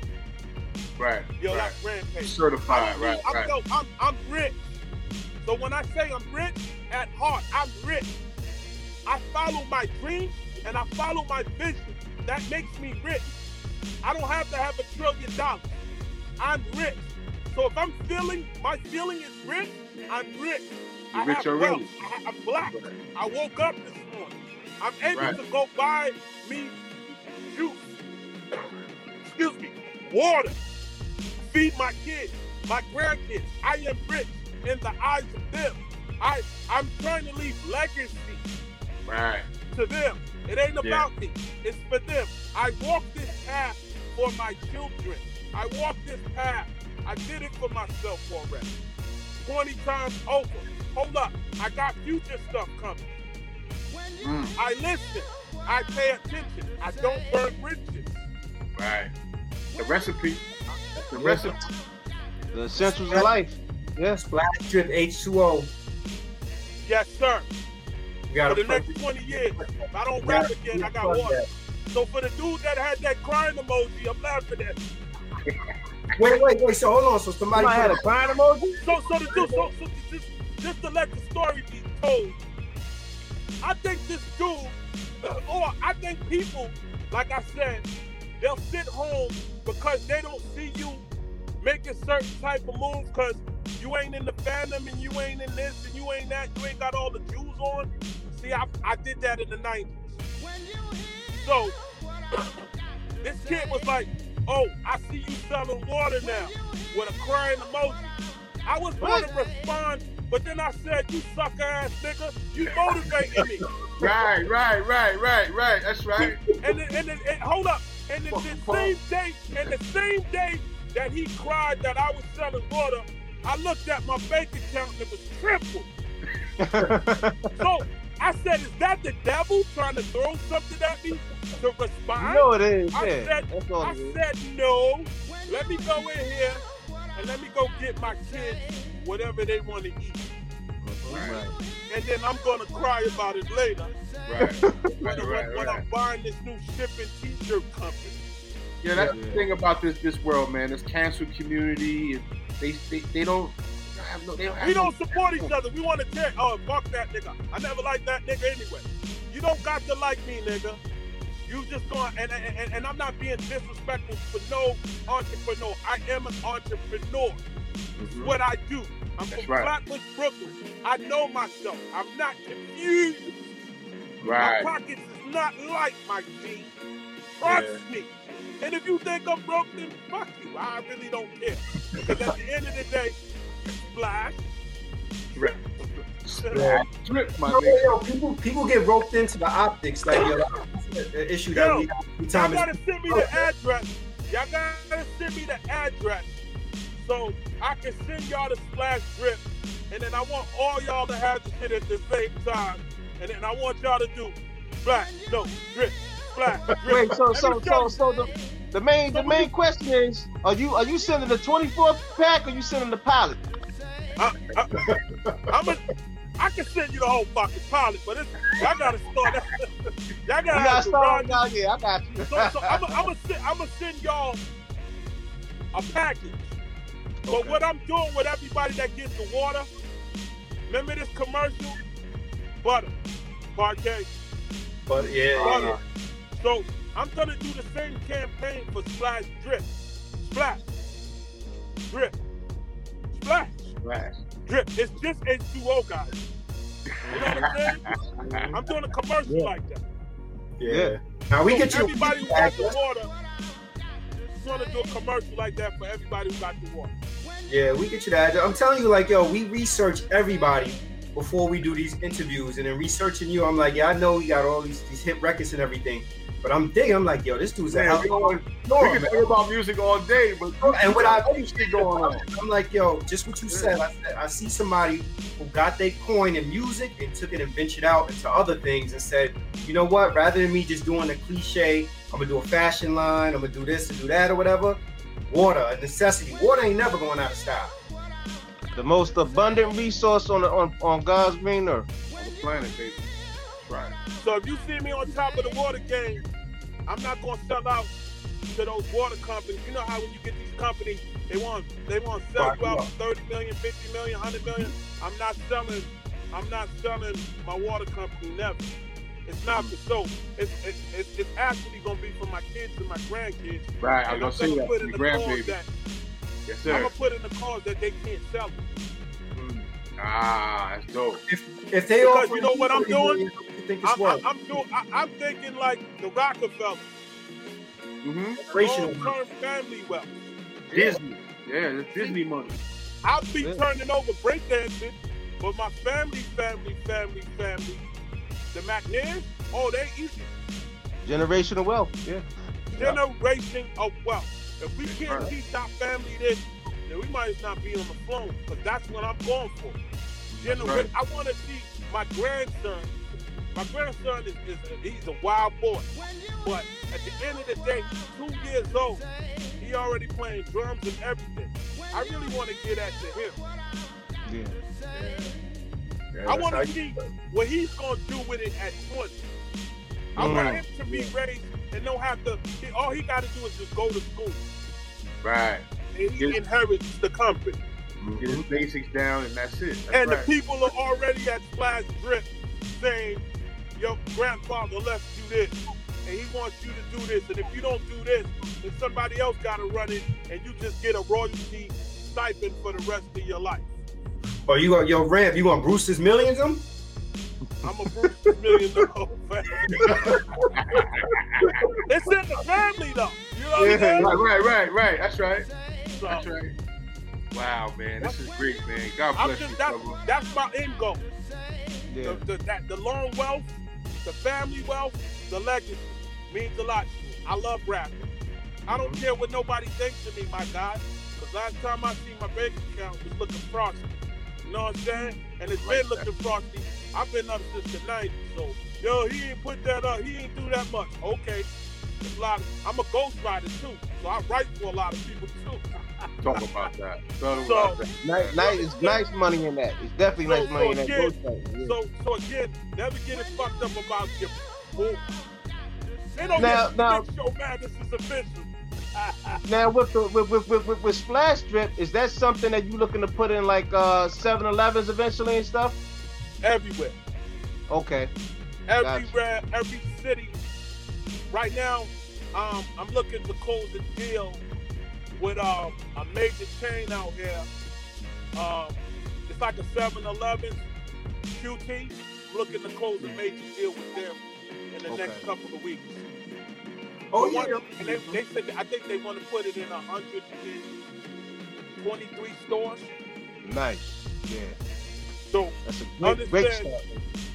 Speaker 3: Right,
Speaker 4: "Yo,
Speaker 3: right.
Speaker 4: that's Rampage." I
Speaker 3: certified,
Speaker 4: don't
Speaker 3: right,
Speaker 4: I'm,
Speaker 3: right.
Speaker 4: yo, I'm, I'm rich. So when I say I'm rich, at heart, I'm rich. I follow my dreams and I follow my vision. That makes me rich. I don't have to have a trillion dollars. I'm rich. So if I'm feeling, my feeling is rich, I'm rich.
Speaker 3: You're rich
Speaker 4: have
Speaker 3: already.
Speaker 4: wealth. I, I'm black. I woke up this morning. I'm able
Speaker 3: Right.
Speaker 4: to go buy me juice. Excuse me, water. Feed my kids, my grandkids. I am rich in the eyes of them. I I'm trying to leave legacy
Speaker 3: Right.
Speaker 4: to them. It ain't
Speaker 1: Yeah.
Speaker 4: about me. It's for them. I walk this path for my children. I walked this path. I did it for myself already. 20 times over. Hold up. I got future stuff coming.
Speaker 3: Mm,
Speaker 4: I listen. I pay attention. I don't burn bridges.
Speaker 3: right. The recipe. The recipe.
Speaker 2: The essentials of life. Yes.
Speaker 1: Splash Drip H2O.
Speaker 4: Yes, sir.
Speaker 1: We got
Speaker 4: For the next 20 years. If I don't rap again, I got water. So for the dude that had that crying emoji, I'm laughing at.
Speaker 1: Wait, wait, wait. So hold on. So somebody
Speaker 2: Somebody had a crying emoji?
Speaker 4: So, so the dude, so, so just, just to let the story be told, I think this dude, or I think people, like I said, they'll sit home because they don't see you making certain type of moves because you ain't in the fandom and you ain't in this and you ain't that, you ain't got all the jewels on. See, I, I did that in the 90s. So, this kid was like, oh, I see you selling water now with a crying emoji. I was going to respond, but then I said, you sucker ass nigga, you motivating me.
Speaker 3: Right, right, right, right, right. That's right.
Speaker 4: And then, and then, and hold up. And then the same day, and the same day that he cried that I was selling water, I looked at my bank account and it was triple. So I said, is that the devil trying to throw something at me to
Speaker 2: You
Speaker 4: respond?
Speaker 2: know it is.
Speaker 4: I
Speaker 2: Yeah.
Speaker 4: said-
Speaker 2: That's all
Speaker 4: I
Speaker 2: it is.
Speaker 4: said no. Let me go in here and let me go get my kids whatever they want to eat.
Speaker 2: Right.
Speaker 4: And then I'm gonna cry about it later
Speaker 3: Right,
Speaker 4: when,
Speaker 3: right,
Speaker 4: when-
Speaker 3: right,
Speaker 4: when
Speaker 3: right.
Speaker 4: I'm buying this new shipping t-shirt company.
Speaker 3: Yeah, that's
Speaker 2: Yeah.
Speaker 3: the thing about this this world, man. This cancel community, they they, they they don't have no they don't have
Speaker 4: We
Speaker 3: no-
Speaker 4: don't support each other. We want to tear. Oh, fuck that nigga. I never liked that nigga anyway. You don't got to like me, nigga. You just going and, and and I'm not being disrespectful for no entrepreneur. I am an entrepreneur.
Speaker 3: Mhm.
Speaker 4: What I do. I'm
Speaker 3: That's
Speaker 4: from
Speaker 3: right.
Speaker 4: Flatbush, Brooklyn. I know myself. I'm not confused.
Speaker 3: Right.
Speaker 4: My pockets is not light, my G. Trust me. And if you think I'm broke, then fuck you. I really don't care. Because at the end of the day, splash.
Speaker 3: Right.
Speaker 1: Yeah.
Speaker 3: Drip, my
Speaker 1: Yo, yo, people people get roped into the optics. Like yo, that's the issue that
Speaker 4: Yo,
Speaker 1: we have every
Speaker 4: Y'all gotta send me the address. Y'all gotta send me the address so I can send y'all the splash drip. And then I want all y'all to have the shit at the same time. And then I want y'all to do splash, no, drip, splash, drip.
Speaker 2: Wait, so
Speaker 4: Let
Speaker 2: so
Speaker 4: me
Speaker 2: so so the the main the main question is: Are you are you sending the 24 pack or you sending the pilot?
Speaker 4: I'm a, I can send you the whole fucking pilot, but it's, y'all gotta start. y'all gotta
Speaker 2: You
Speaker 4: have
Speaker 2: got
Speaker 4: the
Speaker 2: stars
Speaker 4: run.
Speaker 2: out here. I got you.
Speaker 4: So, so I'm gonna send, I'm send y'all a package. But
Speaker 2: Okay.
Speaker 4: what I'm doing with everybody that gets the water, remember this commercial? Butter, Parkay,
Speaker 1: But yeah,
Speaker 4: butter.
Speaker 1: yeah.
Speaker 4: So I'm gonna do the same campaign for Splash Drip. Splash, drip, splash,
Speaker 3: Right.
Speaker 4: drip. It's just H2O, guys. You know what I'm saying? I'm doing a commercial
Speaker 2: Yeah.
Speaker 4: like that.
Speaker 1: yeah. Now we
Speaker 4: So
Speaker 1: get you.
Speaker 4: everybody who got the water. Just want to do a commercial like that for everybody who got the water.
Speaker 1: Yeah, we get you that. I'm telling you, like, yo, we research everybody before we do these interviews, and then researching you, I'm like, yeah, I know you got all these these hit records and everything, but I'm digging. I'm like, yo, this dude's a
Speaker 3: Man,
Speaker 1: hell
Speaker 3: we,
Speaker 1: of
Speaker 3: going,
Speaker 1: a
Speaker 3: we can talk about music all day, but
Speaker 1: And what I
Speaker 3: other shit going on.
Speaker 1: I'm like, yo, just what you said. I said, I see somebody who got their coin in music and took it and ventured out into other things and said, you know what? Rather than me just doing a cliche, I'm gonna do a fashion line, I'm gonna do this and do that or whatever. Water, a necessity. Water ain't never going out of style.
Speaker 2: The most abundant resource on the, on on God's green earth.
Speaker 3: On the planet, baby. Right.
Speaker 4: So if you see me on top of the water game, I'm not gonna sell out to those water companies. You know how when you get these companies, they want they want to sell you out for 30 million, 50 million, 100 million. I'm not selling. I'm not selling my water company. Never. It's not for show. It's, it's, it's, it's actually gonna be for my kids and my grandkids.
Speaker 3: Right. I
Speaker 4: And
Speaker 3: was
Speaker 4: I'm
Speaker 3: gonna say
Speaker 4: gonna put in
Speaker 3: The
Speaker 4: the cause
Speaker 3: grandbaby.
Speaker 4: that
Speaker 3: Yes, sir.
Speaker 4: I'm gonna put in the cause that they can't sell it.
Speaker 3: Mm. Ah, that's dope.
Speaker 1: If they
Speaker 4: Because
Speaker 1: offer
Speaker 4: you know what I'm doing?
Speaker 1: What you think it's
Speaker 4: I'm. I'm, I'm doing. I, I'm thinking like the Rockefeller,
Speaker 3: Mm-hmm.
Speaker 1: Generational.
Speaker 4: long-term family wealth.
Speaker 3: Disney. Yeah, that's Disney money.
Speaker 4: I'll be
Speaker 2: Yeah.
Speaker 4: turning over breakdancing, but my family, family, family, family, the McNairs, oh, they easy.
Speaker 2: Generational wealth. Yeah.
Speaker 4: generation of wealth. If we can't
Speaker 3: right.
Speaker 4: teach our family this, then we might as not be on the phone because that's what I'm going for. Genera-
Speaker 3: right.
Speaker 4: I want to see my grandson. My grandson is, is a, he's a wild boy, but at the end of the day, two years old. He already playing drums and everything. I really want to get at to him.
Speaker 2: Yeah.
Speaker 3: Yeah,
Speaker 4: I want to see what he's gonna do with it at 20. I
Speaker 2: Mm.
Speaker 4: want him to be raised and don't have to. All he got to do is just go to school,
Speaker 3: Right.
Speaker 4: and he
Speaker 3: Yes.
Speaker 4: inherits the company.
Speaker 3: Get his basics down, and that's it. That's
Speaker 4: and
Speaker 3: right.
Speaker 4: the people are already at Splash Drip saying, "Your grandfather left you this, and he wants you to do this, and if you don't do this, then somebody else got to run it, and you just get a royalty stipend for the rest of your life."
Speaker 1: Or you got your Rev, you want Brewster's Millions them?
Speaker 4: I'm a Bruce million dollar it's in the family though. You know what I'm saying?
Speaker 3: Right, right, right, right. That's right.
Speaker 4: So,
Speaker 3: That's right. Wow, man, this is great, man. God bless you,
Speaker 4: that's, that's my end goal.
Speaker 2: Yeah.
Speaker 4: The, the, that, the long wealth, the family wealth, the legacy means a lot to me. I love rapping. I don't care what nobody thinks of me, my guy. Because last time I see my bank account was looking frosty. You know what I'm saying? And it's been looking frosty. I've been up since the 90s. So, yo, he ain't put that up. He ain't do that much. Okay. A lot of, I'm a ghostwriter too. So I write for a lot of people too.
Speaker 3: Talk about that. Talk
Speaker 4: So-
Speaker 3: about that.
Speaker 2: Nice, nice, it's nice money in that. It's definitely
Speaker 4: So-
Speaker 2: nice money in
Speaker 4: so
Speaker 2: that. yeah.
Speaker 4: So, so again, never get it fucked up about your. They don't
Speaker 2: Now-
Speaker 4: get
Speaker 2: now-
Speaker 4: show. This is official.
Speaker 2: Now with the with with, with, with, Splash Drip, is that something that you looking to put in like uh 7-Elevens eventually and stuff?
Speaker 4: Everywhere,
Speaker 2: Okay.
Speaker 4: everywhere, every city. Right now, um, I'm looking to close a deal with um, a major chain out here. Um, it's like a 7-Eleven QT. Looking to close a major deal with them in the
Speaker 2: Okay.
Speaker 4: next couple of weeks.
Speaker 1: Oh
Speaker 4: The one-
Speaker 1: yeah.
Speaker 4: And they, they said I think they want to put it in 123 stores.
Speaker 2: Nice. Yeah.
Speaker 4: So
Speaker 2: That's a great, great start.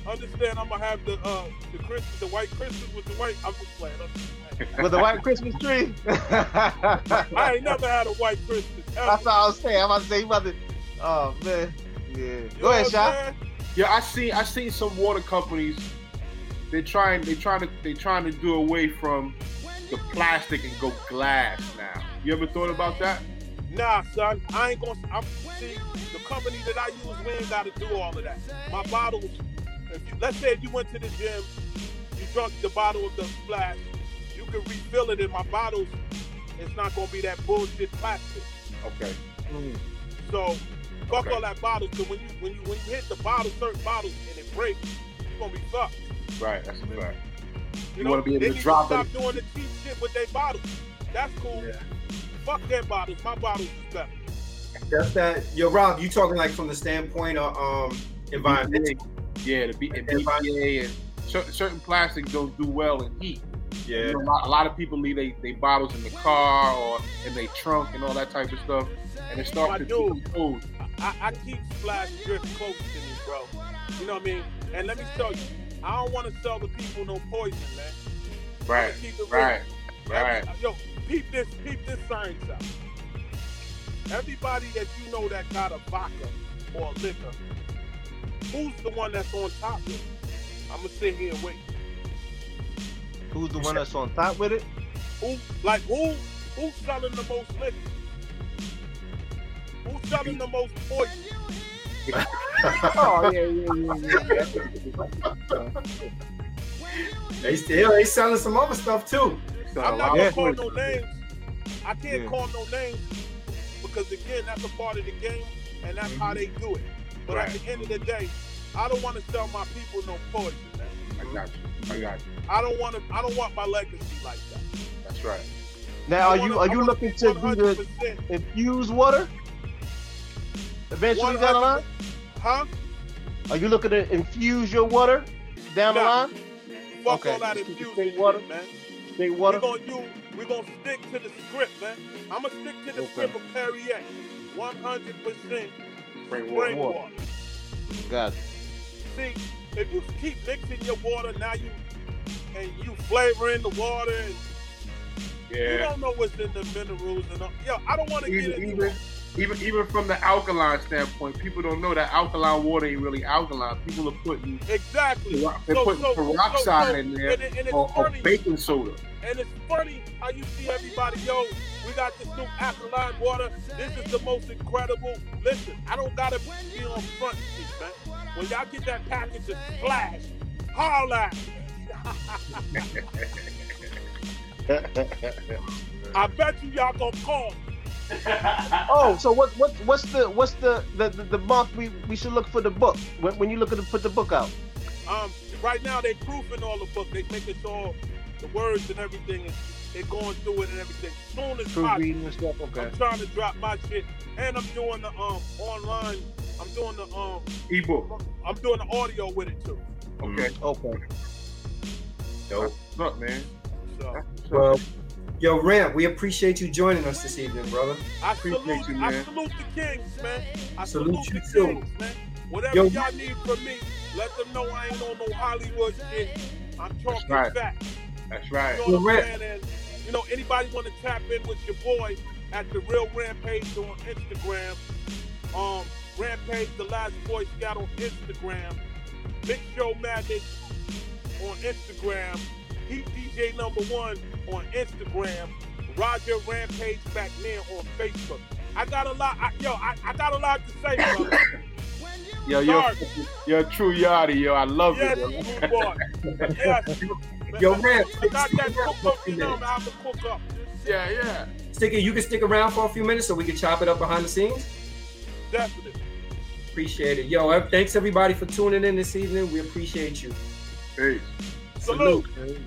Speaker 4: Understand, I'm gonna have the uh the Christmas, the white Christmas with the white. I'm just playing. I'm just playing.
Speaker 2: With the white Christmas tree.
Speaker 4: I ain't never had a white Christmas. Ever.
Speaker 2: That's what I was saying. I'm about to say you about to. Oh man. Yeah.
Speaker 4: You
Speaker 2: Go ahead,
Speaker 4: know what
Speaker 2: Shop.
Speaker 4: I'm?
Speaker 3: Yeah, I see. I seen some water companies. They're trying. They're trying to. They're trying to do away from the plastic and go glass now. You ever thought about that?
Speaker 4: Nah, son, I ain't gonna. I'm see the company that I use. We ain't got to do all of that. My bottles. If you, let's say you went to the gym, you drunk the bottle of the splash. You can refill it in my bottles. It's not gonna be that bullshit plastic.
Speaker 3: Okay.
Speaker 4: So fuck
Speaker 3: Okay.
Speaker 4: all that bottles. So when you when you when you hit the bottle, certain bottles and it breaks, you're gonna be fucked.
Speaker 3: Right. That's a fact. You
Speaker 4: know,
Speaker 3: wanna be able
Speaker 4: they
Speaker 3: to
Speaker 4: need
Speaker 3: drop
Speaker 4: stop
Speaker 3: it.
Speaker 4: doing the cheap shit with their bottles. That's cool.
Speaker 3: Yeah.
Speaker 4: Fuck their bottles. My bottles is better.
Speaker 1: That's that. Yo, Rob, you talking like from the standpoint of um environment?
Speaker 3: Yeah. The B- and BPA and cer- certain plastics don't do well in heat.
Speaker 1: Yeah.
Speaker 3: You know, a, lot, a lot of people leave they, they bottles in the car or in their trunk and all that type of stuff, and it starts
Speaker 4: My
Speaker 3: to
Speaker 4: dude.
Speaker 3: decompose.
Speaker 4: I, I keep Splash Drip close to me, bro. You know what I mean? And let me tell you, I don't want to sell the people no poison, man.
Speaker 3: Right.
Speaker 4: Keep it real.
Speaker 3: Right. Right.
Speaker 4: Every- Yo, peep this, peep this science out. Everybody that you know that got a vodka or a liquor, who's the one that's on top of it? I'm gonna sit here and wait.
Speaker 2: Who's the one that's on top with it?
Speaker 4: Who, like, who, who's selling the most liquor? Who's selling the most poison?
Speaker 2: Oh yeah, yeah, yeah, yeah.
Speaker 1: They still they selling some other stuff too.
Speaker 3: So
Speaker 4: I'm not
Speaker 3: lot
Speaker 4: gonna call no names. I can't
Speaker 2: Yeah.
Speaker 4: call no names because again, that's a part of the game, and that's how mm-hmm. they do it. But at the end of the day, I don't want to sell my people no poison, man.
Speaker 3: I got you. I got you.
Speaker 4: I don't want to. I don't want my legacy like that.
Speaker 3: That's right.
Speaker 2: Now, are
Speaker 4: wanna-
Speaker 2: you are you looking to do the
Speaker 4: 100%.
Speaker 2: infused water? Eventually down the line,
Speaker 4: Huh?
Speaker 2: are you looking to infuse your water down the line?
Speaker 4: Fuck
Speaker 2: Okay,
Speaker 4: all that
Speaker 2: just keep it
Speaker 4: infusing
Speaker 2: straight
Speaker 4: shit,
Speaker 2: water.
Speaker 4: man.
Speaker 2: Straight
Speaker 4: We're
Speaker 2: water.
Speaker 4: gonna use. We're gonna stick to the script, man. I'm gonna stick to the
Speaker 2: Okay.
Speaker 4: script of Perrier. 100%
Speaker 3: Spring
Speaker 4: spring
Speaker 3: water.
Speaker 2: water.
Speaker 4: water.
Speaker 2: Got it.
Speaker 4: See, if you keep mixing your water, now you and you flavoring the water, and You don't know what's in the minerals and all. Yo, I don't want to get
Speaker 3: Even,
Speaker 4: into
Speaker 3: even, even, even from the alkaline standpoint, people don't know that alkaline water ain't really alkaline. People are putting
Speaker 4: Exactly.
Speaker 3: they're
Speaker 4: So-
Speaker 3: putting
Speaker 4: so- so-
Speaker 3: peroxide
Speaker 4: so-
Speaker 3: in there
Speaker 4: and, it- and it's
Speaker 3: or, or baking soda.
Speaker 4: And it's funny how you see everybody, yo, we got this new alkaline water. This is the most incredible. Listen, I don't gotta be on front street, man. When y'all get that package of splash, holla. I bet you y'all gonna call.
Speaker 2: Oh, so what what what's the what's the the, the, the month we, we should look for the book when, when you look at the, put the book out?
Speaker 4: Um, right now they're proofing all the book. They making sure the words and everything is they're going through it and everything. Soon as possible.
Speaker 2: reading and stuff. Okay.
Speaker 4: I'm trying to drop my shit, and I'm doing the um online. I'm doing the um
Speaker 3: Ebook.
Speaker 4: I'm doing the audio with it too.
Speaker 3: Okay.
Speaker 2: Okay.
Speaker 1: Dope.
Speaker 3: What's up, man?
Speaker 4: So
Speaker 3: That's what's up.
Speaker 1: Well, yo, Ramp, we appreciate you joining us this evening, brother.
Speaker 4: I
Speaker 3: Appreciate
Speaker 4: salute
Speaker 3: you,
Speaker 4: I
Speaker 3: man.
Speaker 4: salute the kings, man. I
Speaker 1: Salute
Speaker 4: salute,
Speaker 1: you
Speaker 4: the
Speaker 1: too.
Speaker 4: kings, man. Whatever
Speaker 1: Yo.
Speaker 4: y'all need from me, let them know I ain't on no Hollywood shit. I'm talking
Speaker 3: right.
Speaker 4: facts.
Speaker 3: That's right.
Speaker 4: You know what I'm saying? And you know, anybody want to tap in with your boy at the Real Rampage on Instagram. Um, Rampage, the last Boy Scout on Instagram. Big Show Madness on Instagram. Heat DJ number one on Instagram. Roger Rampage back then on Facebook. I got a lot. I, yo, I, I got a lot to say, brother.
Speaker 3: Yo, you're, you're a true yardie, yo. I love
Speaker 4: yes,
Speaker 3: it. yo.
Speaker 4: good boy. Yes.
Speaker 1: Yo, Ramp,
Speaker 4: I got that
Speaker 1: stick
Speaker 4: cook
Speaker 1: around for a
Speaker 4: up, you know. I have to cook up.
Speaker 3: Yeah, yeah.
Speaker 1: Stick it. You can stick around for a few minutes so we can chop it up behind the scenes.
Speaker 4: Definitely.
Speaker 1: Appreciate it. Yo, uh, thanks everybody for tuning in this evening. We appreciate you.
Speaker 3: Peace.
Speaker 4: Salute.
Speaker 1: Salute.